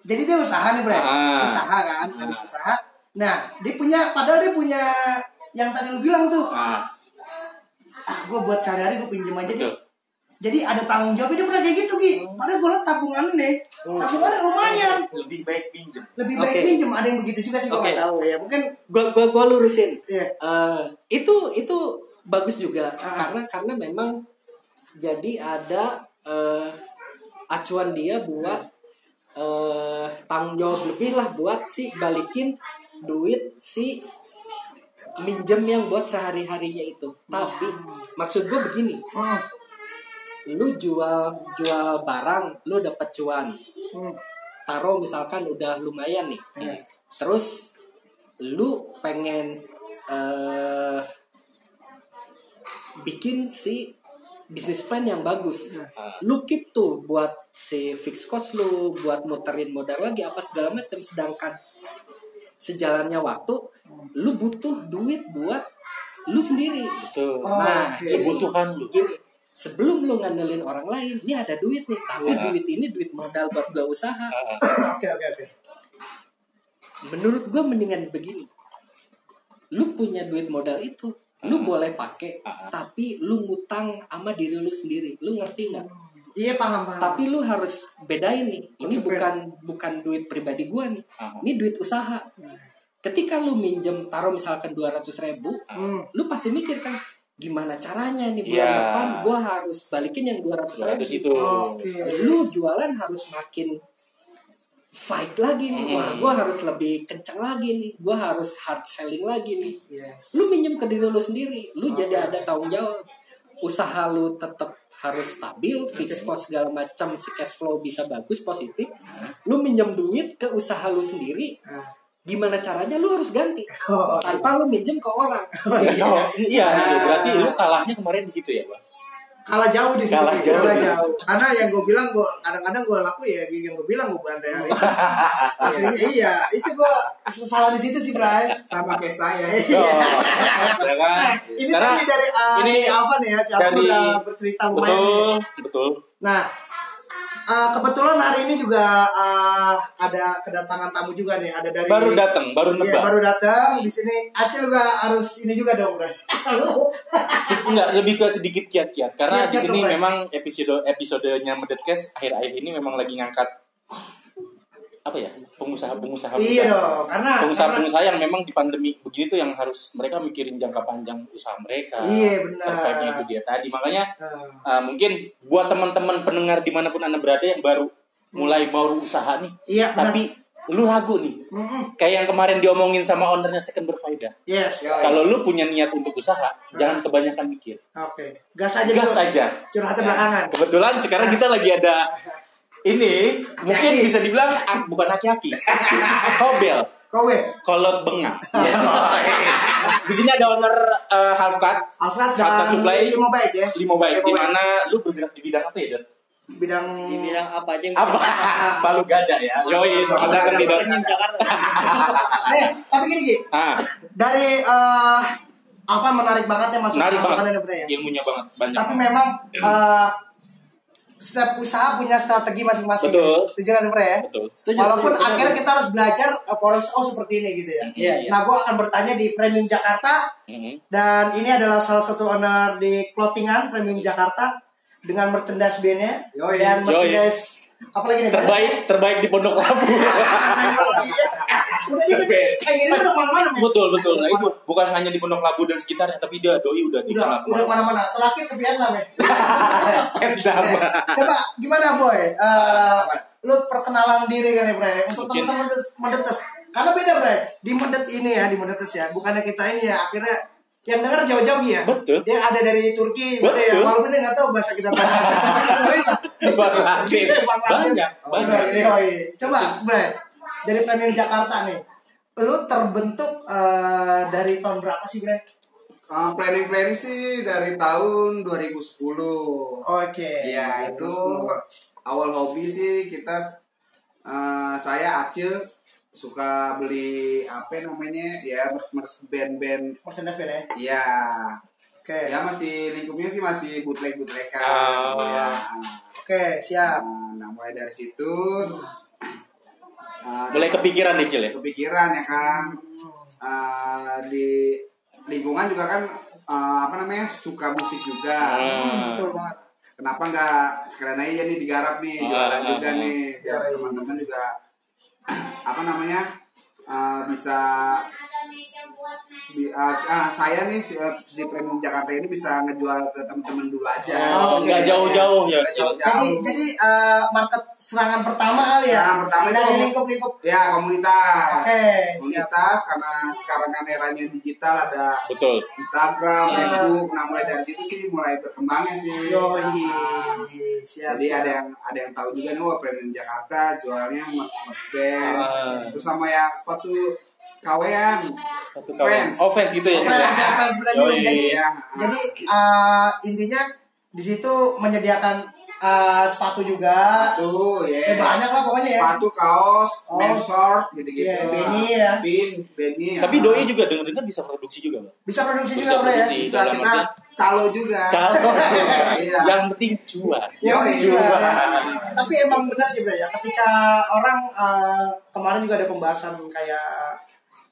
Jadi dia usaha nih bre. Ah. Usaha kan, habis usaha. Nah dia punya, padahal dia punya yang tadi lu bilang tuh. Ah, Ah gue buat sehari-hari gue pinjem aja betul. deh. Jadi ada tanggung jawab dia pernah kayak gitu Gi. Padahal gue liat tabungan nih, tabungannya lumayan. Lebih baik pinjem. Lebih baik Oke. pinjem. Ada yang begitu juga sih gue Oke. nggak tahu ya. Mungkin gua gua, gua lurusin Iya. Eh, itu itu bagus juga Ah. karena karena memang jadi ada eh, acuan dia buat eh, tanggung jawab lebih lah buat si balikin duit si minjem yang buat sehari harinya itu tapi maksud gue begini Hmm. lu jual jual barang lu dapat cuan Hmm. taruh misalkan udah lumayan nih Iya. terus lu pengen eh bikin si bisnis plan yang bagus Ah. lu keep tuh buat si fix cost lu buat muterin modal lagi apa segala macam sedangkan sejalannya waktu lu butuh duit buat lu sendiri Betul. Oh, nah oke. gini, Kebutuhan lu. gini sebelum lu ngandelin orang lain ini ada duit nih tapi Ya. duit ini duit modal buat gua usaha Ah, ah. Oke oke oke. menurut gue mendingan begini lu punya duit modal itu lu boleh pakai Ah. tapi lu ngutang sama diri lu sendiri lu ngerti nggak Iya paham paham. tapi lu harus bedain nih ini bukan bukan duit pribadi gua nih Ah. ini duit usaha ketika lu minjem taruh misalkan 200 ribu Hmm. lu pasti mikir kan gimana caranya nih bulan Iya. depan gua harus balikin yang 200 ribu 200 itu. Oke. lu jualan harus makin fight lagi nih wah gua harus lebih kenceng lagi nih gua harus hard selling lagi nih Yes. lu minjem ke diri lu sendiri lu Oke. jadi ada tanggung jawab usaha lu tetap harus stabil fix cost segala macam si cash flow bisa bagus positif lu minjem duit ke usaha lu sendiri Ah. gimana caranya lu harus ganti? Oh, tanpa lu minjem ke orang. Iya, iya, itu berarti lu kalahnya kemarin di situ ya, Bang. Kalah jauh di situ Kalah jauh. kalah jauh karena yang gue bilang gue kadang-kadang gue laku ya yang gue bilang gue bantai hari aslinya iya itu gue salah di situ sih Brian sama kayak saya Oh, ya kan? nah ini Karena tadi dari uh, ini si Alvan ya si Alvan udah bercerita lumayan nih. betul, betul. Nah, uh, kebetulan hari ini juga uh, ada kedatangan tamu juga nih. Ada dari Baru datang, baru Iya, nebak. baru datang di sini. Acil juga harus ini juga dong, Bro. Enggak, lebih ke sedikit kiat-kiat. Karena di Kiat-kiat sini memang episode episodenya Medetcast akhir-akhir ini memang lagi ngangkat apa ya pengusaha-pengusaha iya muda. dong, karena karena pengusaha-pengusaha yang memang di pandemi begini tuh yang harus mereka mikirin jangka panjang usaha mereka Iya, benar. survive-nya itu dia tadi makanya uh, uh, mungkin buat teman-teman pendengar di mana pun anda berada yang baru mulai baru usaha nih iya, benar. tapi lu ragu nih Mm-mm. kayak yang kemarin diomongin sama ownernya second berfaedah Yes. kalau lu punya niat untuk usaha jangan kebanyakan mikir Oke. Gas aja gas dulu. saja Curhatnya Ya. belakangan. kebetulan sekarang kita lagi ada ini mungkin bisa dibilang ah, bukan aki-aki kobel Kowe. Kolot Benga. di sini ada owner uh, Half Cut, Alfred Kata dan Cuplai. Limo Baik ya. Limo Baik. Di mana lu bergerak di bidang apa ya, Dan? Bidang Dibilang apa aja yang Apa? Palu gada ya. Yoi, selamat datang di. Di Jakarta. Eh, tapi gini Ki. Ah, Dari eh apa menarik banget ya masuk menarik masukan banget. ini, Bre, ya. Ilmunya banget banyak. Tapi memang eh setiap usaha punya strategi masing-masing. Betul. Setuju nggak sih, Bre ya? Betul. Setuju, Walaupun setuju, akhirnya kita harus belajar uh, Polres oh seperti ini gitu ya. Iya, iya. Nah, gue akan bertanya di Premium Jakarta Mhm. dan ini adalah salah satu owner di clothingan Premium Jakarta dengan merchandise bandnya dan merchandise apa lagi nih? Terbaik, terbaik di Pondok Labu. Udah di kayak gini udah mana-mana betul, betul. Nah, itu bukan hanya di Pondok Labu dan sekitarnya, tapi dia doi udah di Udah, udah mana-mana. Terakhir ke Vietnam ya. Vietnam. Eh, Coba gimana boy? Eh, lu perkenalan diri kan ya Bre untuk teman-teman Medetes- Medetes. Karena beda Bre. Di Medet ini ya, di Medetes ya. Bukannya kita ini ya akhirnya yang denger jauh-jauh ya. Betul. Dia ada dari Turki, ada ya. Betul. Walaupun dia nggak tahu bahasa kita tanya. Bangladesh. Banyak, banyak. Coba Bre, dari Premium Jakarta nih. Lu terbentuk eh, dari tahun berapa sih Bre? Uh, planning planning sih dari tahun 2010. Oke. Iya itu awal hobi sih kita uh, saya Acil suka beli apa namanya ya merch merch band-band merchandise band ya. Iya Oke. ya masih lingkupnya sih masih bootleg bootlegan Ah. ya. Oke, siap. Nah, nah, mulai dari situ uh, Mulai kepikiran nih, Cil ya? kepikiran ya kan Uh, di lingkungan juga kan uh, apa namanya suka musik juga. Betul banget. kenapa nggak sekalian aja nih digarap nih Ah, jualan ah, juga ah. nih biar Iya. teman-teman juga apa namanya uh, bisa di, uh, ah, saya nih si, si premium Jakarta ini bisa ngejual ke teman-teman dulu aja Oh, nggak jauh-jauh ya, Nggak Cil. Jadi jauh-jauh. jadi eh, market serangan pertama kali ya. Serangan pertama itu dari lingkup-lingkup. ya komunitas Oke, siap. komunitas karena sekarang kan eranya digital ada Betul. Instagram, Iya. Facebook, nah mulai dari situ sih mulai berkembangnya sih. Yoi. Siap. Jadi siap. ada yang ada yang tahu juga nih, wah premium Jakarta jualnya mas mas band, Ah. terus sama ya sepatu kawean, Satu kawan. Fans. Oh, fans gitu ya. Cil ya? fans benar. Yoi. Jadi Iya. jadi eh, intinya di situ menyediakan eh, sepatu juga. Tuh, Eh, ya. banyak lah pokoknya ya. Sepatu, kaos, Oh. men's short, gitu-gitu. Iya, beanie ya. Pin, beanie. Tapi ya. doi juga denger-dengar bisa produksi juga, Bang. Bisa produksi Bisa juga bro ya. produksi. bisa dalam kita calo juga. Kalau Iya. yang penting cuan. Ya, Yoi, juga. cuan. ya. Tapi emang benar sih bro ya. Ketika orang eh, kemarin juga ada pembahasan kayak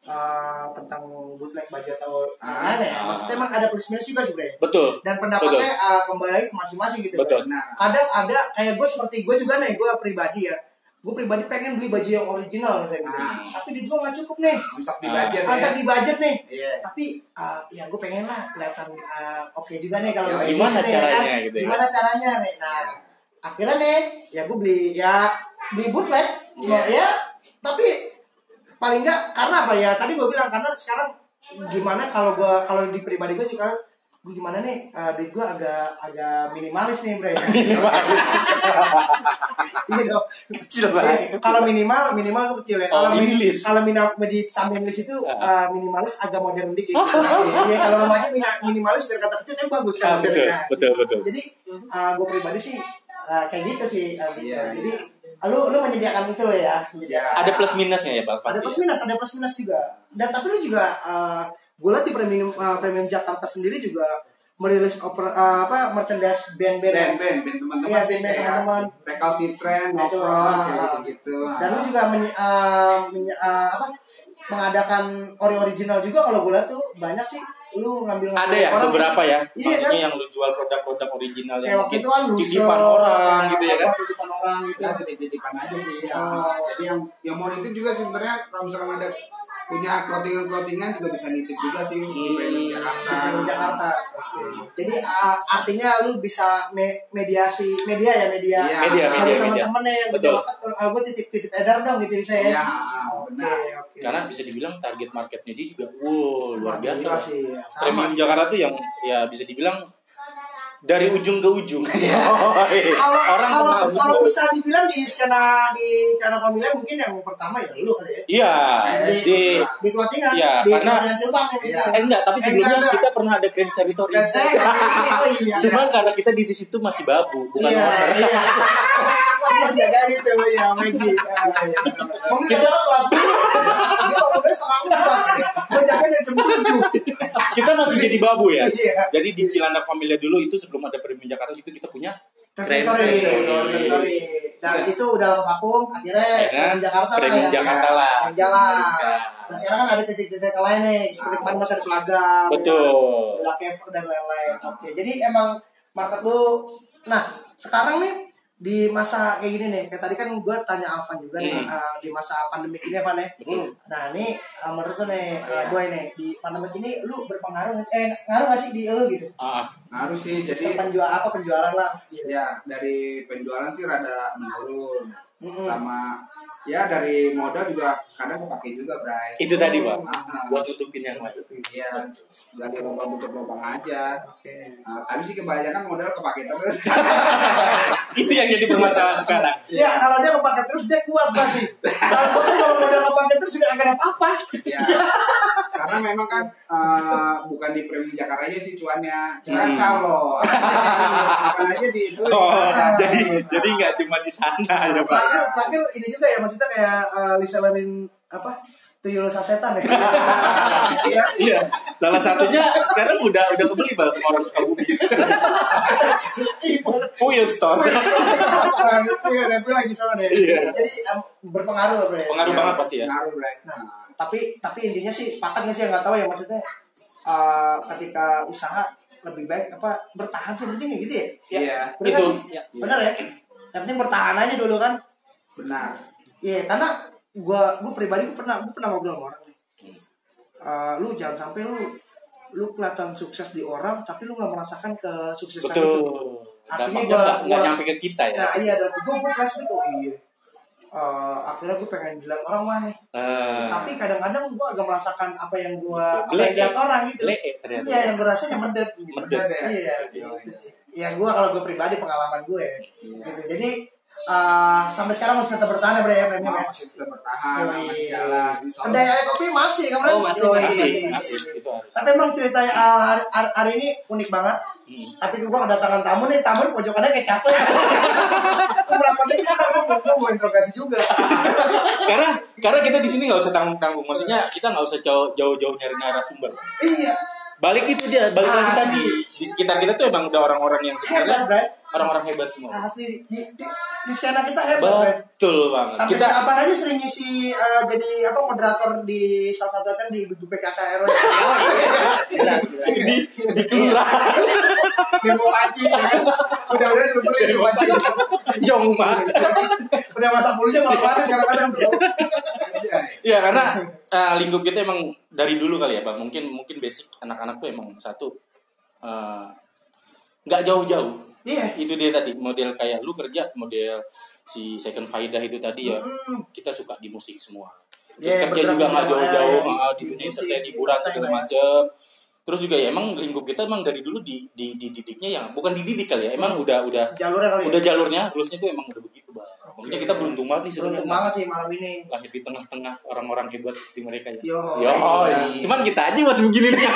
eh, tentang bootleg baju atau Ah, ya. ah. Maksudnya emang ada plus minus juga sih bro ya. Betul. Dan pendapatnya eh, kembali lagi ke masing-masing gitu. Betul. Bro. Nah, Kadang ada kayak gue seperti gue juga nih, gue pribadi ya. Gue pribadi pengen beli baju yang original misalnya gitu. Ah. Tapi dijual nggak cukup nih. untuk di Ah. budget ya. Agak di budget nih. Iya. Tapi eh, ya gue pengen lah kelihatan eh, oke juga nih kalau Ya, gimana nih, ya kan? caranya gitu ya? Gimana caranya nih? Nah, akhirnya nih ya gue beli ya beli bootleg. Iya. Ya, tapi paling enggak karena apa ya? Tadi gue bilang karena sekarang gimana kalau gue kalau di pribadi gue sih kan gue gimana nih eh, duit gue agak agak minimalis nih bre iya dong Kecil Iya, banget. kalau minimal minimal tuh kecil ya. Oh, Kalau min- minimalis. kalau minimal di samping list itu uh, minimalis agak modern dikit. Iya, kalau remaja minimalis biar kata kecil kan bagus kan. Ah, betul, betul, betul. Jadi uh, gue pribadi sih uh, kayak gitu sih. uh, gitu. Iya. Jadi uh, lu lu menyediakan itu loh ya. Menyediakan. Ada plus minusnya ya, Bang, Ada plus minus, ada plus minus juga. Dan tapi lu juga uh, gue lihat di premium uh, premium Jakarta sendiri juga merilis oper, uh, apa merchandise band-band band-band band teman-teman Iya, sih kayak teman-teman. recalcitrant, no Itu, frost, ah, kayak ah. gitu-gitu. dan lu juga menye- uh, menye- uh, apa mengadakan ori original juga kalau gue lihat tuh banyak sih lu ngambil Ada ya orang beberapa ya, Iya, maksudnya kan? yang lu jual produk-produk original kayak yang waktu mungkin itu kan titipan orang gitu ya kan. Orang gitu Ya titip-titipan aja sih. ya. Oh. Jadi yang yang mau nitip juga sih sebenarnya kalau misalkan ada punya clothingan-clothingan juga bisa nitip juga sih di Hmm. Jakarta. di Jakarta Oke. jadi uh, artinya lu bisa me- mediasi media ya media Iya. Media, Ada media, media. teman-teman yang Betul. uh, gue titip titip edar dong gitu bisa ya Iya, oke benar. oke Karena bisa dibilang target marketnya dia juga wow luar biasa. sih ya. Sama Premium sih. Jakarta tuh yang ya bisa dibilang dari ujung ke ujung. Iya. Yoi. kalau orang kalau kalau bisa dibilang di skena di skena familia mungkin yang pertama ya lu kali ya Iya, Di- di di clothingan Iya, di karena- ya, eh enggak, tapi Eh, sebelumnya kita pernah ada Grand Territory. Oh iya Cuman karena kita di situ masih babu, bukan iya owner. iya Mas jaga itu ya Maggie Kita- Kita masih jadi babu ya. Iya. Jadi di Cilandak Familia dulu itu sebelum ada Premium Jakarta itu kita punya Territory, Territory. Territory. Dan itu udah vakum, akhirnya Ya kan? Premium Jakarta lah Premium ya. Jakarta lah. Yang jalan. Nah sekarang kan ada titik-titik lain nih, seperti kemarin masih ada Pelagam, Betul. Kever dan lain-lain. Oke, jadi emang market lu, nah sekarang nih di masa kayak gini nih, kayak tadi kan gue tanya Alvan juga nih, Hmm. uh, di masa pandemi ini apa nih? Betul. Nah ini uh, menurut lu nih, uh, gue nih di pandemi ini lu berpengaruh sih? Eh ngaruh nggak sih di lu gitu? Ah, Ngaruh sih, Sistem jadi penjual apa penjualan lah? Gitu. ya dari penjualan sih rada menurun. Mm-mm. Sama ya dari modal juga kadang kepake juga, Bray. itu tadi pak. Ah, Buat tutupin yang lain. Iya, dari lubang tutup lubang aja. Oke. Nah, kami sih kebanyakan modal kepake terus. yang jadi permasalahan sekarang. Ya kalau dia kepake terus dia kuat pasti. Kalau kan kalau modal kepake terus sudah agak ada apa-apa. ya. Karena memang kan eh, bukan di Premium Jakarta aja sih cuannya. Kan Hmm. calo. Apa aja di itu. Oh, Iya. jadi jadi nggak cuma di sana ya pak. Terakhir, terakhir ini juga ya maksudnya kayak uh, liselenin apa tuyul sasetan ya. Iya. Iya, salah satunya sekarang udah udah kebeli pak sama orang Sukabumi. Puyo Store. Iya, ada gue lagi sama deh. Iya. Jadi um, berpengaruh bro. ya. Pengaruh banget pasti ya. Ngaruh, Bray. Nah, tapi tapi intinya sih sepakat nggak sih nggak tahu ya maksudnya uh, ketika usaha lebih baik apa bertahan sih penting ya gitu ya. Iya. Bener nggak Itu. sih? Ya, benar ya. Yang penting bertahan aja dulu kan. Benar. Iya, karena gua gua pribadi gua pernah gua pernah ngobrol sama orang nih. Eh, lu jangan sampai lu lu kelihatan sukses di orang tapi lu nggak merasakan kesuksesan itu. Betul. Artinya Dampaknya gua- nggak nyampe ke kita ya. Nah, iya dan gua gua flashback oh iya. Eh, akhirnya gue pengen bilang orang mah nih. Eh, Tapi kadang-kadang gua agak merasakan apa yang gua apa yang lihat orang gitu. ternyata. Iya, yang gue rasanya medet gitu. Medet ya? Iya, gitu sih. Ya gue kalau gue pribadi pengalaman gue gitu. Jadi eh, sampai sekarang masih tetap bertahan ya, Bre ya, premium ya. Masih sudah bertahan, Yoi. masih jalan. Kedai air kopi masih Bre? Oh masih masih masih itu harus. Tapi emang cerita uh, hari, hari- hari ini unik banget. Hmm. Tapi gua kedatangan tamu nih, tamu di pojokannya kayak capek. Berapa detik karena gua mau interogasi juga. Karena karena kita di sini nggak usah tanggung tanggung. Maksudnya kita nggak usah jauh jauh jauh nyari narasumber. iya. Balik itu dia balik lagi Asli. tadi di sekitar kita tuh emang ada orang-orang yang Hebat, sebenarnya. Orang-orang hebat semua. Asli di di, di skena kita hebat. Betul banget. Sampai Kita siapa aja sering ngisi uh, jadi apa moderator di salah satu acara di BPKKR. Jelas, jelas. di di kelurahan di Bopaci ya. Udah-udah sudah beli di Bopaci. Yongma. Udah masa bulunya kalau mana sekarang kadang Iya karena eh, lingkup kita emang dari dulu kali ya bang. Mungkin mungkin basic anak-anak tuh emang satu eh, nggak jauh-jauh. Iya. Itu dia tadi model kayak lu kerja model si second faidah itu tadi ya. Hmm. Kita suka di musik semua. Terus Iya, kerja juga nggak jauh-jauh di Di dunia entertain, hiburan segala macem. Terus juga ya emang lingkup kita emang dari dulu di di dididiknya yang bukan dididik kali ya. Emang udah udah Jalurnya kali ya. udah jalurnya rulesnya tuh emang udah begitu bang. Makanya kita beruntung banget nih Beruntung sebenarnya banget sih malam ini. lahir di tengah-tengah orang-orang hebat seperti mereka ya. Yo. Yo, Iya. cuman kita aja masih begini nih.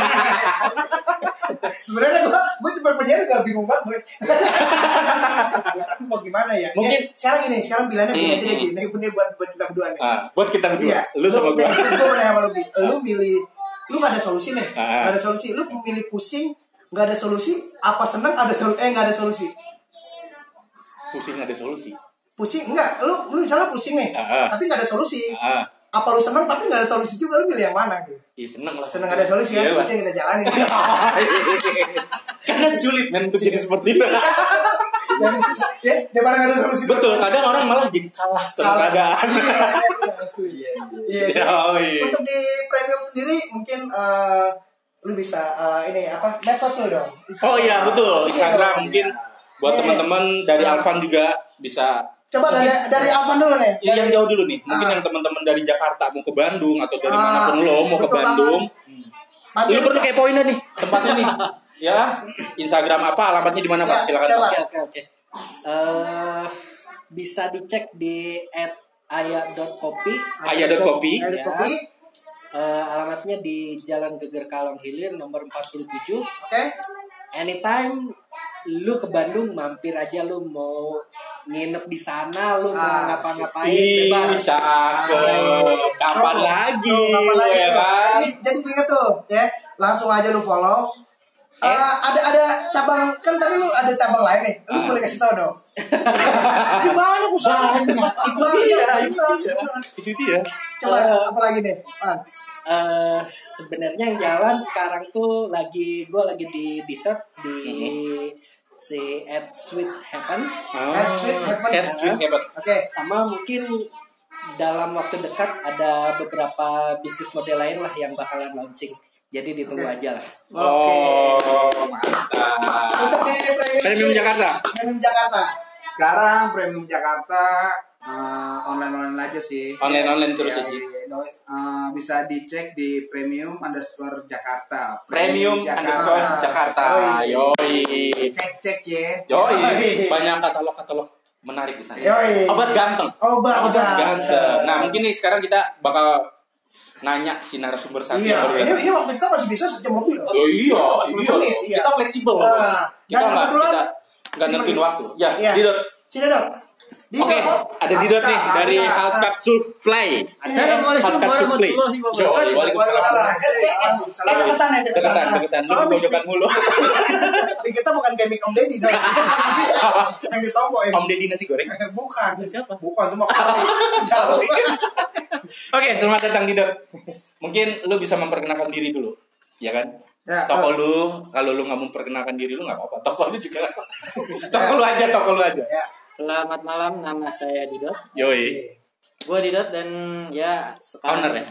Sebenarnya gua gua cuma penjara gak bingung banget gue. Tapi mau gimana ya? Mungkin- Ya, sekarang gini, sekarang pilihannya gini Hmm, aja deh hmm. gini. Ini buat buat kita berdua nih. ah, buat kita berdua, Iya. lu sama gua. Gue mau nanya sama lu. Lu milih lu gak ada solusi nih. Ah. Gak ada solusi. Lu milih pusing, gak ada solusi, apa seneng ada solusi? Eh gak ada solusi. Pusing ada solusi. Pusing enggak, lu lu misalnya pusing nih, Ah. tapi gak ada solusi. Ah, Apa lu seneng tapi gak ada solusi juga lu milih yang mana gitu? iya seneng lah. Seneng ada solusi ya, Iyalah. itu yang kita jalanin. Karena sulit men untuk jadi seperti itu. Dan, ya, daripada gak ada solusi. Betul, kadang orang malah jadi kalah sama keadaan. Iya, Ya, jadi oh, iya. untuk di premium sendiri mungkin eh, lu bisa eh, ini apa medsos lu dong. Oh iya betul, Iya Instagram mungkin buat Iya. teman-teman dari Alvan juga bisa Coba dari dari Alvan dulu nih. Ini yang Dari- jauh dulu nih. Mungkin Ah. yang teman-teman dari Jakarta mau ke Bandung atau dari Ah, mana pun lo mau ke Bandung. Mampir Lu perlu ke- kepoin dah nih tempatnya nih. Ya, Instagram apa, alamatnya di mana, Pak? Ya, Silakan. coba. Pak. Oke oke oke. Eh, bisa dicek di @aya.kopi. Aya.kopi. Ada Ya. kopi. Eh, alamatnya di Jalan Geger Kalong Hilir nomor 47. Oke. Anytime lu ke Bandung mampir aja lu mau nginep di sana lu mau Ah, ngapa-ngapain bebas. cakep. Kapan lagi? tuh, kapan lagi ya kan? Jadi, jadi inget tuh, ya. Langsung aja lu follow. Eh, ada ada cabang kan tadi lu ada cabang lain nih. Lu Ah. boleh kasih tau dong. Di banyak usaha. Banyak. Itu dia, itu dia. Itu dia. Coba Eh. apa lagi nih? Ah. Eh, sebenarnya yang jalan sekarang tuh lagi gue lagi di dessert di si at Sweet Heaven Head sweet heaven. Head sweet heaven. Oke. sama mungkin dalam waktu dekat ada beberapa bisnis model lain lah yang bakalan launching jadi ditunggu Oke. aja lah Oh, mantap. Untuk Premium Jakarta. Premium Jakarta. Sekarang premium Jakarta eh, online-online aja sih. Online-online terus Ya, aja. eh, bisa dicek di premium underscore Jakarta. Premium underscore Jakarta. Yoi. Cek-cek ya. Yoi. Banyak katalog-katalog menarik di sana. Yoi. Obat ganteng. Obat ganteng. ganteng. Nah, mungkin nih sekarang kita bakal nanya si narasumber satu Iya, baru ini, ini waktu kita masih bisa sejam lebih loh. Oh iya, 40 iya. menit, iya. Kita fleksibel. Nah, kita nggak kita nggak nentuin waktu. Ya, Iya. Didot. Sini dong. Oke, ada Didot nih dari. Half Cup Supply. Assalamualaikum Half Cup Supply. warahmatullahi wabarakatuh. Yoi, Waalaikumsalam. Deketan ya, deketan. Deketan, deketan. Lu pojokan mulu. kita bukan mic Om Deddy yang ditompo ini. Om Deddy nasi goreng. Bukan. Siapa? Bukan, itu jauh. Oke, selamat datang Didot. Mungkin lu bisa memperkenalkan diri dulu, ya kan? Ya, toko oh. lu, kalau lu nggak memperkenalkan diri lu nggak apa-apa. Toko lu juga apa-apa. Toko lu aja, toko lu aja. Ya. Selamat malam, nama saya Didot. Yoi. Gue Didot dan ya sekarang Owner ya?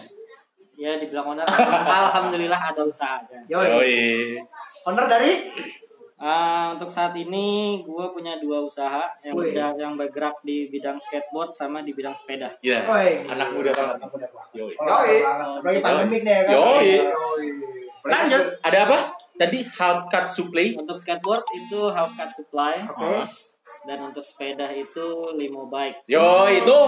Ya dibilang owner. Alhamdulillah ada usaha. Yoi. Yoi. Owner dari Eh, untuk saat ini gue punya dua usaha yang Wih. berja- yang bergerak di bidang skateboard sama di bidang sepeda. Iya. Woi. Anak muda banget. Anak muda banget. Yoi. Yoi. Lagi pandemik nih ya kan. Yoi. Yoi. Lanjut. Ada apa? Tadi half cut supply. Untuk skateboard itu Halfcut Supply Oke. Dan untuk sepeda itu Limo Bike. Yo itu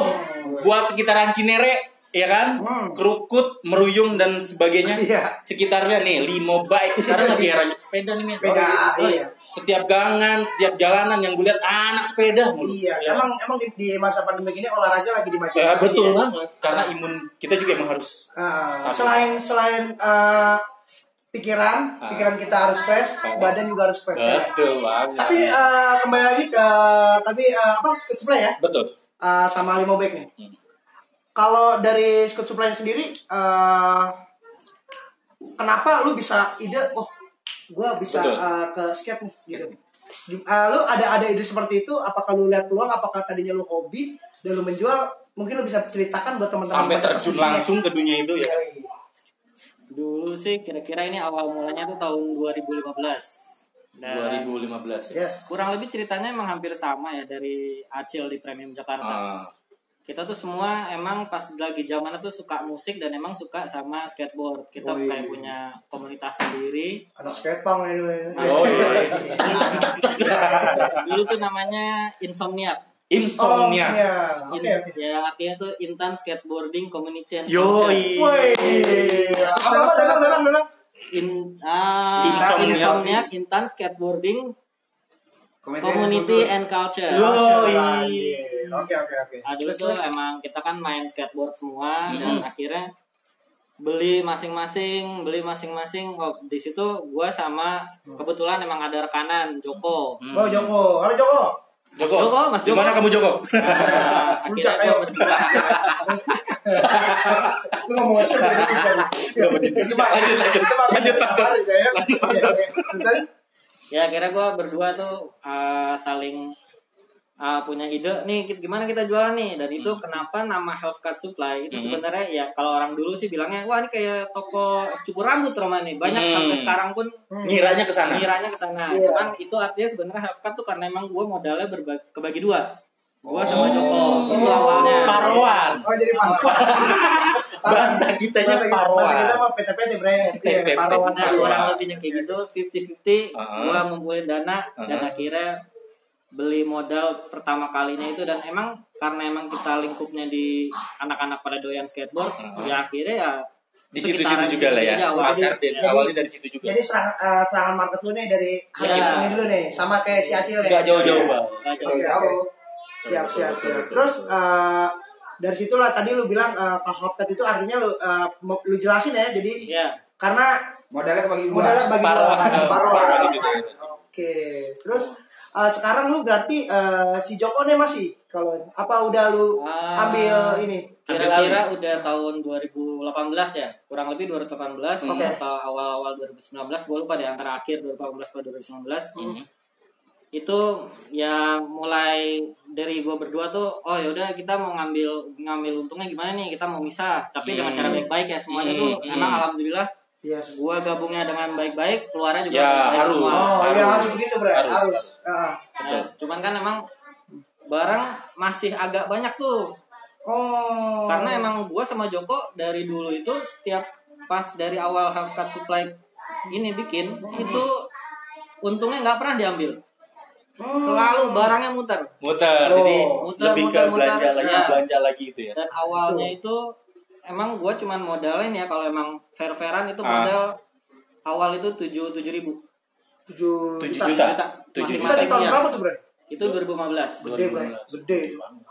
buat sekitaran Cinere, ya kan? Hmm. Kerukut, meruyung dan sebagainya. Iya. Sekitarnya nih limo bike. Sekarang lagi era sepeda nih. Sepeda, Oh, iya. Setiap gangan, setiap jalanan yang gue lihat anak sepeda mulu. Iya, Ya. emang emang di, di masa pandemi ini olahraga lagi dimajukan. Ya, betul Iya. banget. Karena imun kita juga emang harus Ah, selain selain eh, pikiran, Ah. pikiran kita harus fresh, Ah. badan juga harus fresh. ya. betul banget. Tapi eh, kembali lagi ke tapi eh, apa Scoot Supply ya betul. Eh, sama limo bag nih. Hmm. Kalau dari Scoot Supply sendiri, eh, kenapa lu bisa ide, oh, gue bisa Betul. eh, ke skate nih, gitu. Eh, lu ada ada ide seperti itu? Apakah lu lihat peluang? Apakah tadinya lu hobi dan lu menjual? Mungkin lu bisa ceritakan buat teman-teman Sampai terjun langsung ke dunia itu ya. Yoi. Dulu sih kira-kira ini awal mulanya tuh tahun 2015. Dan 2015 ya. Yes. kurang lebih ceritanya emang hampir sama ya dari Acil di Premium Jakarta. Ah, kita tuh semua emang pas lagi zamannya tuh suka musik dan emang suka sama skateboard. Kita Oh, iya. kayak punya komunitas sendiri. Anak skatepunk ini. Oh, iya. Dulu tuh namanya Insomnia. Insomnia. Oh, iya. In- Oke, oke. Ya artinya tuh Intan Skateboarding Community and Yoi. Culture. Woi, apa apa dalam dalam dalam. In, ah, Insomnia. Insomnia Intan Skateboarding Community and Culture. Yoi. Oke oke oke. Ah, dulu tuh emang kita kan main skateboard semua dan akhirnya beli masing-masing, beli masing-masing. Oh, di situ gua sama kebetulan emang ada rekanan Joko. Oh Joko, halo Joko. Joko. Joko, Mas Joko. Gimana kamu Joko? Akhirnya Puncak, ayo. berdua. Lu ngomong aja dari puncak. Gimana? Lanjut, lanjut. Lanjut, Pak. Lanjut, ya. Lanjut, ya akhirnya gua berdua tuh uh, saling uh, punya ide nih gimana kita jualan nih dan itu kenapa nama Health Cut Supply itu Hmm. sebenarnya ya kalau orang dulu sih bilangnya wah ini kayak toko cukur rambut Roma nih banyak Hmm. sampai sekarang pun Ngiranya ke sana. ngiranya ke sana. Iya. Cuman itu artinya sebenarnya half cut tuh karena emang gue modalnya berbagi, kebagi dua. Gue sama Joko itu awalnya. Paruan. Oh jadi paruan. bahasa kitanya Bahasa- paroan. Bahasa kita mah PT-PT bre. Iya, PT. Paroan. Nah, kurang lebihnya kayak gitu 50-50 Uh-huh. gua ngumpulin dana dan Uh-huh. akhirnya beli modal pertama kalinya itu dan emang karena emang kita lingkupnya di anak-anak pada doyan skateboard ya akhirnya ya Di situ-situ juga lah ya. Pasar dari awalnya dari situ juga. Jadi serangan, eh, serangan market lu nih dari Iya. ini dulu nih, sama kayak si Acil ya. Enggak jauh-jauh, Bang. Nggak jauh. Oke, oke. Siap, siap, siap. Terus eh, dari situ lah tadi lu bilang eh, half cut itu artinya lu eh, mau- lu jelasin ya. Jadi Iya. karena Modalnya kebagi dua. modalnya bagi. Paroan gitu. Oke. Terus eh, sekarang lu berarti eh, si Joko nih masih kalau apa udah lu Ah. ambil ini? Kira-kira udah tahun 2018 ya, kurang lebih 2018 Oke. atau awal-awal 2019, gue lupa deh antara akhir 2018 ke 2019. Hmm. Itu ya mulai dari gue berdua tuh, oh yaudah kita mau ngambil ngambil untungnya gimana nih, kita mau misah, tapi dengan Hmm. cara baik-baik ya semuanya Hmm, tuh hmm. emang alhamdulillah Yes. gue gabungnya dengan baik-baik, keluarnya juga Ya, baik-baik harus. semua. Oh, Harus. iya harus begitu, Bre. Harus. Harus. Ah. Ya, cuman kan emang barang masih agak banyak tuh Oh. karena emang gua sama Joko dari dulu itu setiap pas dari awal half cut supply ini bikin itu untungnya nggak pernah diambil selalu barangnya muter Muter. Oh. Jadi Muter, lebih muter, ke belanja muter. lagi, Ya. belanja lagi itu ya. dan awalnya itu emang gua cuman modalin ya kalau emang fair fairan itu Ah. modal awal itu tujuh tujuh ribu tujuh Tujuh juta. juta. Juta. Tujuh juta. di tahun Iya. berapa tuh, Bre? itu 2015 Gede, Bre. Gede.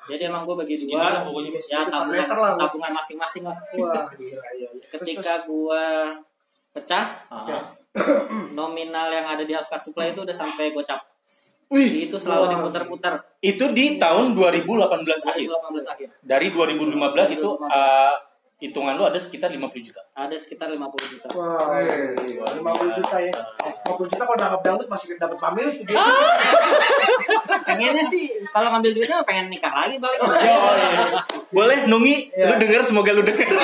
jadi emang gua bagi dua pokoknya. ya tabungan tabungan masing-masing lah Wah, gila iya. iya. Ketika gua pecah Ah. nominal yang ada di Alphard Supply itu udah sampai gocap. Wih, Itu selalu diputar-putar. itu di tahun 2018 akhir. 2018 akhir. Dari 2015 itu uh, hitungan lu ada sekitar 50 juta. Ada sekitar 50 juta. Wah, Eh, iya, 50 juta ya. 50 juta kalau nangkap dangdut masih dapat pamilis tuh. Pengennya sih kalau ngambil duitnya pengen nikah lagi balik. Boleh nungi, Iya. lu denger semoga lu denger.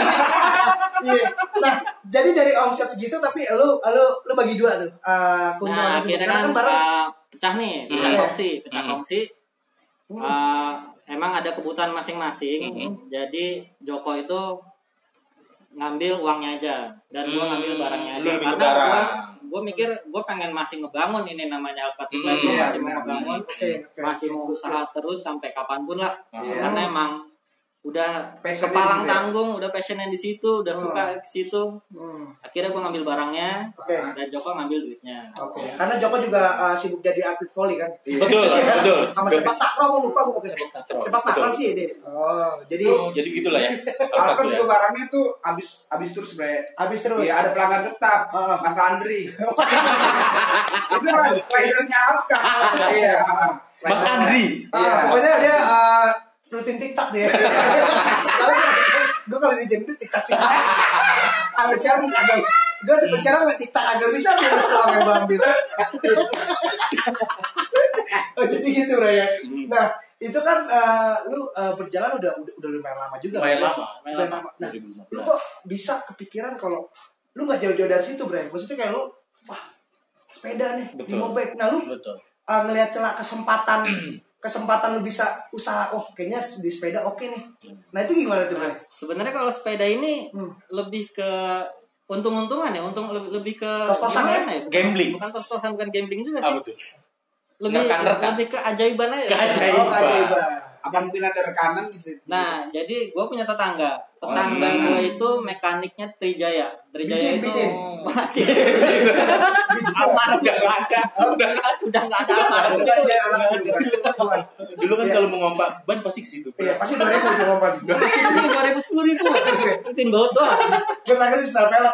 Iya. Nah, jadi dari omset segitu tapi lu lu lu bagi dua tuh. Eh keuntungan Nah, akhirnya Karena kan kan barang uh, pecah nih, pecah Hmm. kongsi, pecah Hmm. kongsi. Uh, emang ada kebutuhan masing-masing. Hmm. Jadi Joko itu ngambil uangnya aja. Dan gua Hmm. ngambil barangnya aja. Ke karena gua gua mikir gua pengen masih ngebangun ini namanya Alphard Supply Hmm, gua iya, masih mau ngebangun. Masih mau usaha terus sampai kapan pun lah. Iya. karena emang udah Passionnya kepalang di ya? tanggung udah passionnya di situ udah Hmm. suka ke situ Hmm, akhirnya gua ngambil barangnya Oke. dan Joko ngambil duitnya Oke. Karena Joko juga eh, sibuk jadi atlet volley kan. Iya. Betul, betul. Sama sepak takraw aku lupa aku pakai. takraw, Sepak takraw sih dia. Oh, jadi Oh, jadi gitulah ya. Alphard juga ya. barangnya tuh habis habis terus bre. habis terus. Iya ada pelanggan tetap, Ah. Mas Andri. Itu kan ridernya Alfa. Iya. Mas Andri. Ah, Iya. pokoknya dia eh, rutin TikTok dia. gue kalau di gym TikTok TikTok. Sampai sekarang agak gue sampai sekarang nggak TikTok agak bisa nih setelah yang ambil. oh, jadi gitu Bro ya. Hmm. Nah itu kan eh, lu eh, berjalan udah udah, udah lumayan lama juga. Lumayan Bro. lama. Lumayan lama. Nah, 2015. lu kok bisa kepikiran kalau lu nggak jauh-jauh dari situ, Bre? Maksudnya kayak lu, wah sepeda nih di Betul. Mobike. Nah lu Betul. uh, ngelihat celah kesempatan kesempatan lu bisa usaha oh kayaknya di sepeda oke nih nah itu gimana tuh Bre? sebenarnya kalau sepeda ini Hmm. lebih ke untung-untungan ya untung lebih, lebih ke Tos-tosan gimana ya? Gambling. bukan tos-tosan bukan gambling juga Ah, sih betul. lebih Rekan-rekan. lebih keajaiban aja Keajaiban. oh keajaiban Apa mungkin ada rekanan di situ? Nah, jadi gue punya tetangga. Oh, Tetangga gimana? gue itu mekaniknya Trijaya. Trijaya Bikin, itu. Wajib. Apa udah nggak ada. Udah nggak ada. Udah nggak ada apa. Iya, iya. Bukan. Dulu kan Iya. kalau mau ngompak ban pasti ke situ. iya pasti dua ribu itu ini dua ribu sepuluh ribu. Mungkin baut doang. gue tanya sih setel pelak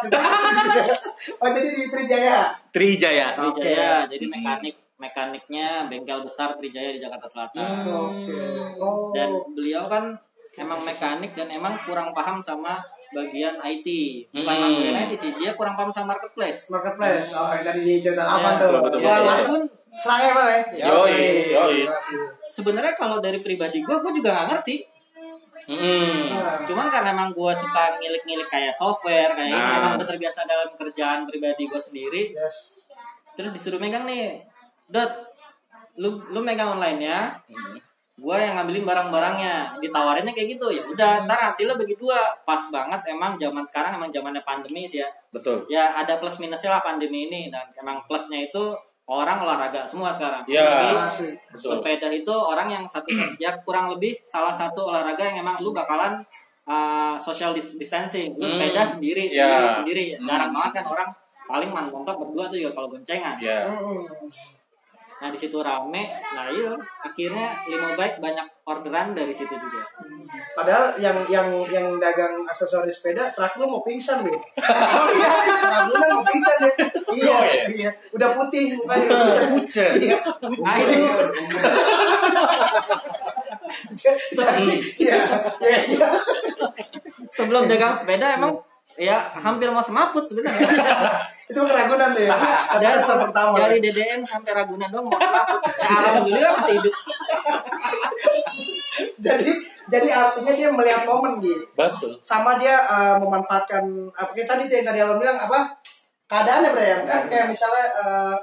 oh jadi di Trijaya Trijaya. Trijaya. Jadi mekanik mekaniknya bengkel besar Trijaya di Jakarta Selatan. oke oh Dan beliau kan emang mekanik dan emang kurang paham sama bagian IT. Bukan Hmm. bagian IT sih, dia kurang paham sama marketplace. marketplace oh yang tadi cerita apa Ya, tuh betul, ya betul. walaupun serangnya mana ya Yoi, yoi. Sebenarnya kalau dari pribadi gue, gue juga nggak ngerti. Hmm. Cuman karena emang gue suka ngilik-ngilik kayak software kayak ini Nah. emang udah terbiasa dalam kerjaan pribadi gue sendiri. yes Terus disuruh megang nih, dot, lu lu megang online ya. gue yang ngambilin barang-barangnya ditawarinnya kayak gitu ya udah ntar hasilnya bagi dua pas banget emang zaman sekarang emang zamannya pandemi sih ya Betul. ya ada plus minusnya lah pandemi ini dan emang plusnya itu orang olahraga semua sekarang Ya. Jadi. Betul. sepeda itu orang yang satu ya kurang lebih salah satu olahraga yang emang lu bakalan uh, social dis- distancing lu Hmm. sepeda sendiri Ya. sendiri sendiri jarang banget kan orang paling mantok berdua tuh juga kalau goncengan Ya. Nah di situ rame nah iya akhirnya lima bike banyak orderan dari situ juga Padahal yang yang yang dagang aksesoris sepeda, terakhir lu mau pingsan deh. Oh iya, Ragunan mau pingsan deh. Iya, Oh, yes. iya. Udah putih mukanya udah Pucet. Iya. nah itu Jadi, iya, iya, iya. sebelum dagang sepeda emang ya hampir mau semaput sebenarnya Itu keragunan tuh ya. Ada step pertama. dari DDN sampai Ragunan doang mau semaput ya, alhamdulillah masih hidup Jadi jadi artinya dia melihat momen gitu. Betul. Sama dia eh, memanfaatkan apa kayak tadi tuh yang tadi abang bilang apa keadaannya bre ya kan kayak misalnya eh,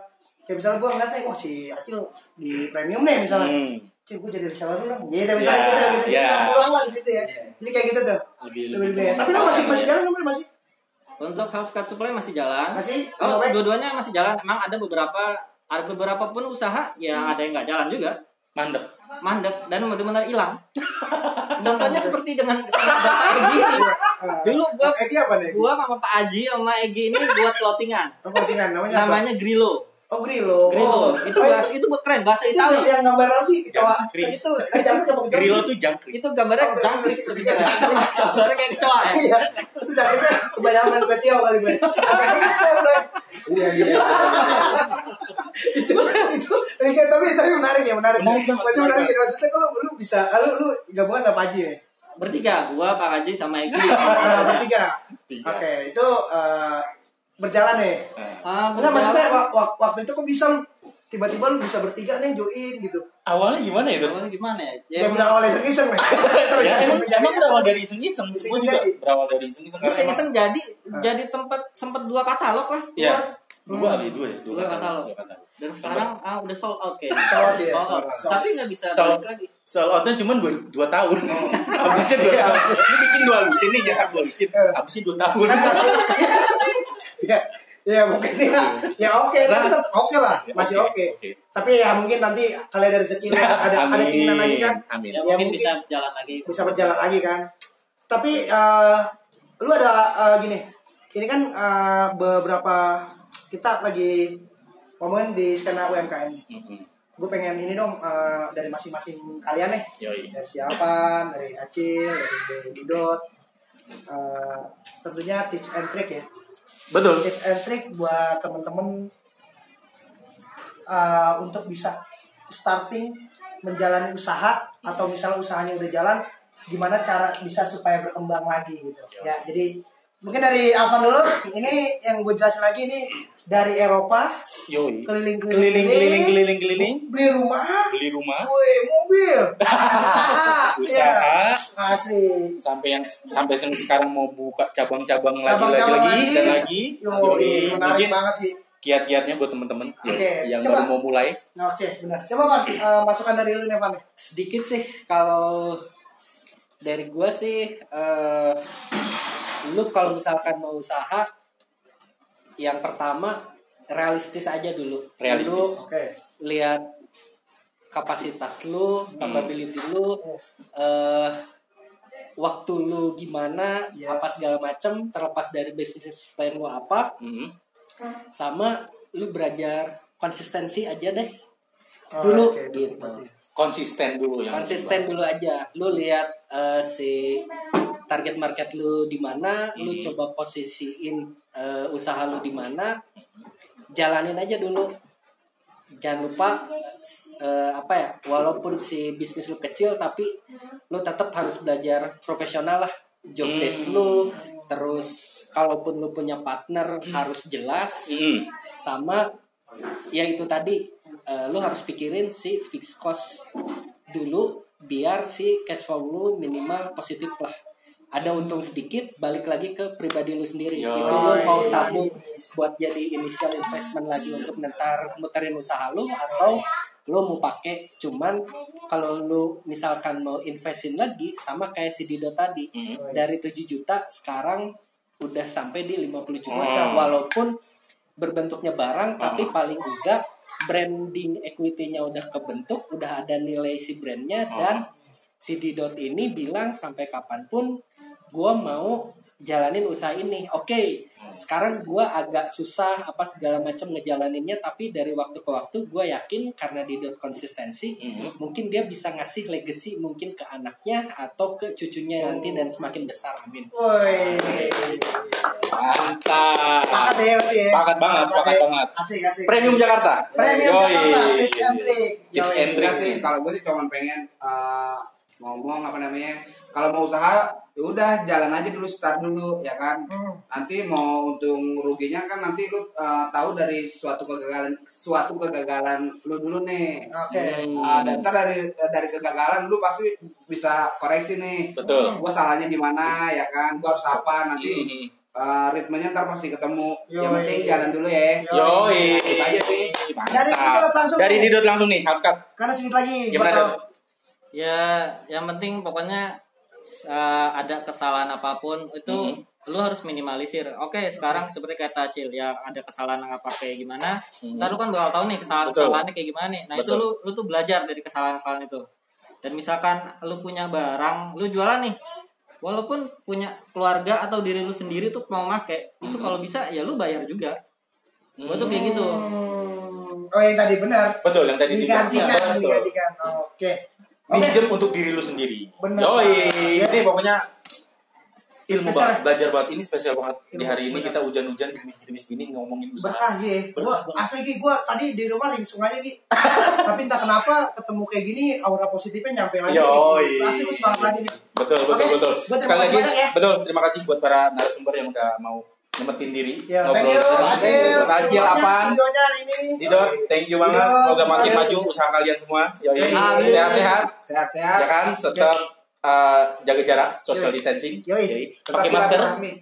kayak misalnya gue ngeliat nih wah si Acil di premium nih misalnya Hmm. Cih, gue jadi reseller dulu dong. Gitu misalnya Ya, gitu gitu. Jadi ya. yeah. pulang lah di situ ya. Jadi kayak gitu tuh. Lebih Lebih lebih. Tapi lu masih masih jalan kan masih untuk half cut supply masih jalan masih Oh, dua-duanya masih jalan. Emang ada beberapa ada beberapa pun usaha ya ada yang nggak jalan juga, Mandek. mandek dan benar-benar hilang. Contohnya seperti dengan Bapak Egi. Dulu gua Eh dia apa nih? gua sama Pak Aji sama Egi ini buat clothingan. Oh, pentingan namanya apa? Namanya Grillo. Oh Grillo. Grillo. Oh. Itu Oh, bahasa itu keren bahasa itu Italia. yang gambar apa sih? Kecoa. Jangkrik. Itu eh coba kecoa. Grillo tuh jangkrik. Itu gambarnya Oh, jangkrik jangkrik. sebenarnya. Gambarnya kayak kecoa ya. Iya. Itu jangkriknya kebanyakan ketiau kali gue. Iya iya. itu itu itu tapi tapi menarik ya menarik. Maksudnya menarik ya maksudnya kalau lu bisa lu lu gabungan sama Paji ya. Bertiga, gua Pak Haji sama Egi. Nah, bertiga. Tiga. Oke, itu eh, berjalan nih. Nah, Ah, Enggak maksudnya wa- wa- waktu itu kok bisa lu tiba-tiba lu bisa bertiga nih join gitu. Awalnya gimana itu? Awalnya gimana ya? Ya, benar awalnya iseng-iseng nih. Terus Ya, iseng emang, menjadi emang berawal dari iseng-iseng. Iseng Gue juga jadi. berawal dari iseng-iseng. Iseng-iseng jadi jadi tempat sempat dua katalog lah. Iya. Dua kali, dua ya. Dua katalog. Dua katalog. Dan sekarang ah, udah sold out kayaknya. Sold out, ya? Sold out. Sold out. Tapi nggak bisa Sold- balik lagi. Soal outnya cuma dua, dua tahun. Habisnya dua Iya. tahun. Ini bikin dua lusin nih, jangan dua lusin. Habisnya dua tahun. Ya, mungkin ya. Ya oke, tapi tetap oke lah, Ya, masih oke, oke. oke. Tapi ya mungkin nanti kalian ada rezeki ada ada keinginan lagi kan, Amin. Ya, Ya, mungkin, mungkin. bisa jalan lagi. bisa berjalan lagi kan. Tapi eh lu ada eh, gini, ini kan eh, beberapa kita lagi ngomongin di skena UMKM. Mhm. Gue pengen ini dong eh, dari masing-masing kalian nih, Yoi. dari siapa, dari Acil, dari Didot. Eh, tentunya tips and trick ya. Betul. tips and trick buat temen-temen uh, untuk bisa starting menjalani usaha atau misalnya usahanya udah jalan gimana cara bisa supaya berkembang lagi gitu ya jadi mungkin dari Alvan dulu. Ini yang gue jelasin lagi ini dari Eropa. Yoi. keliling Keliling, keliling, keliling, keliling. beli rumah. Beli rumah, Woi, mobil. Usaha. Usaha, ya asli sampai yang sampai yang sekarang mau buka cabang-cabang lagi, lagi, lagi, lagi. dan lagi. Yoi, menarik Mungkin banget sih. kiat-kiatnya buat temen-temen Oke, yang coba. baru mau mulai. Oke benar. Coba Van uh, masukan dari lu nih Van. Sedikit sih kalau dari gua sih eh lu kalau misalkan mau usaha yang pertama realistis aja dulu Realistis. Lu oke lihat kapasitas lu Hmm. capability lu eh waktu lu gimana Yes. apa segala macem terlepas dari bisnis plan lu apa Mhm. sama lu belajar konsistensi aja deh Oh, dulu oke, gitu berarti. Konsisten dulu yang konsisten dulu aja lu lihat eh, si target market lu di mana lu Hmm. coba posisiin eh, usaha lu di mana jalanin aja dulu jangan lupa eh, apa ya walaupun si bisnis lu kecil tapi lu tetap harus belajar profesional lah job Hmm. desk lu terus kalaupun lu punya partner harus jelas Mhm. sama ya itu tadi eh, lu harus pikirin si fixed cost dulu biar si cash flow lu minimal positif lah ada untung sedikit balik lagi ke pribadi lu sendiri Yo. itu lu mau tabung buat jadi initial investment lagi untuk ntar muterin usaha lu atau lo mau pakai cuman kalau lo misalkan mau investin lagi sama kayak si Dido tadi Hmm. dari 7 juta sekarang udah sampai di 50 juta Hmm. walaupun berbentuknya barang tapi paling enggak branding equity-nya udah kebentuk udah ada nilai si brandnya dan si Didot ini bilang sampai kapan pun gua mau jalanin usaha ini oke sekarang gua agak susah apa segala macam ngejalaninnya tapi dari waktu ke waktu gua yakin karena Didot konsistensi Mhm. mungkin dia bisa ngasih legacy mungkin ke anaknya atau ke cucunya nanti dan semakin besar amin Woi. Mantap. Sepakat ya berarti ya. Sepakat banget, sepakat ya. banget. Asik asik. Premium Jakarta. Premium Yoi. Jakarta. Tips and trick. Tips and trick. Sih, kalau gue sih cuma pengen eh, ngomong apa namanya. Kalau mau usaha, ya udah jalan aja dulu start dulu ya kan. Hmm. Nanti mau untung ruginya kan nanti lu eh, tahu dari suatu kegagalan suatu kegagalan lu dulu nih. Oke. Hmm. Ah, dan ntar dari dari kegagalan lu pasti bisa koreksi nih. Betul. Gua salahnya di mana ya kan? Gua harus apa nanti? Eh, ritmenya ntar pasti ketemu. Yang Yoi. penting jalan dulu ya. Yoi. Itu aja sih. Dari Didot langsung Dari nih. Didot langsung nih, Hafkat. Karena sedikit lagi. Gimana? Ya, yang penting pokoknya uh, ada kesalahan apa pun itu lu harus minimalisir. Oke, sekarang seperti kata Acil, ya ada kesalahan apa kayak gimana. Mhm. Ntar lu kan bakal tahu nih kesalahan-kesalahannya kayak gimana nih. Nah, itu Betul. lu lu tuh belajar dari kesalahan-kesalahan itu. Dan misalkan lu punya barang, lu jualan nih. Walaupun punya keluarga atau diri lu sendiri tuh mau make, itu kalau bisa ya lu bayar juga. Gua tuh kayak gitu. Hmm. Oh yang tadi benar. Betul, yang tadi Digantikan, digantikan. Oke. Oke. Minjem untuk diri lu sendiri. Bener. Yoi. Ya. Ini pokoknya ilmu banget, belajar banget. Ini spesial banget. Di Ilmu, hari ini bener. kita hujan-hujan gerimis-gerimis gini ngomongin usaha. Berkah sih. ya. Gua asli Gi, gua tadi di rumah langsung aja Gi. Tapi entah kenapa ketemu kayak gini aura positifnya nyampe lagi. Yoi. Asli gua semangat lagi nih. Betul, betul, Oke, betul. Sekali lagi, ya. betul. Terima kasih buat para narasumber yang udah mau nyemetin diri Ya, sama kita. Acil. Apaan? Didot, thank you banget. Semoga makin ayo. maju usaha kalian semua. Amin. Sehat-sehat. Sehat-sehat. Ya kan, tetap uh, jaga jarak, social distancing. Yoi. Pakai Tetap masker,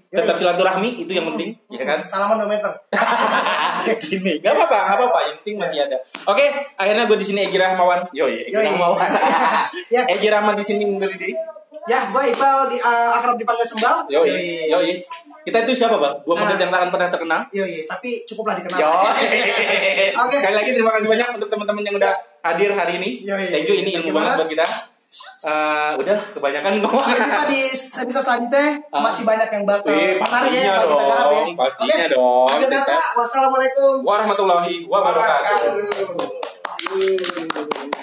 tetap silaturahmi itu yang penting, ya kan? Salaman 2 meter. Gini, nggak apa-apa, nggak apa-apa. Yang penting masih ada. Oke, akhirnya gue di sini Egi Rahmawan. Yoi, Egi. Rahmawan. Ya. Egi Rahman di sini undur diri. Ya, gua Iqbal di uh, akrab dipanggil Sembal. Yoi, yoi. Kita itu siapa, Bang? Dua menit Ah. yang tak akan pernah terkenal. Yoi, tapi cukuplah dikenal. Oke. Sekali lagi terima kasih banyak untuk teman-teman yang udah hadir hari ini. Yoi. Thank you, ini ilmu banget buat kita. Eh, udah kebanyakan ngomong. Sampai jumpa di episode selanjutnya. Ah. Masih banyak yang bakal menarik pastinya kalau kita garap ya. dong, pastinya Oke. dong. Akhir kata, wassalamualaikum Warahmatullahi wabarakatuh. Wabarakatuh.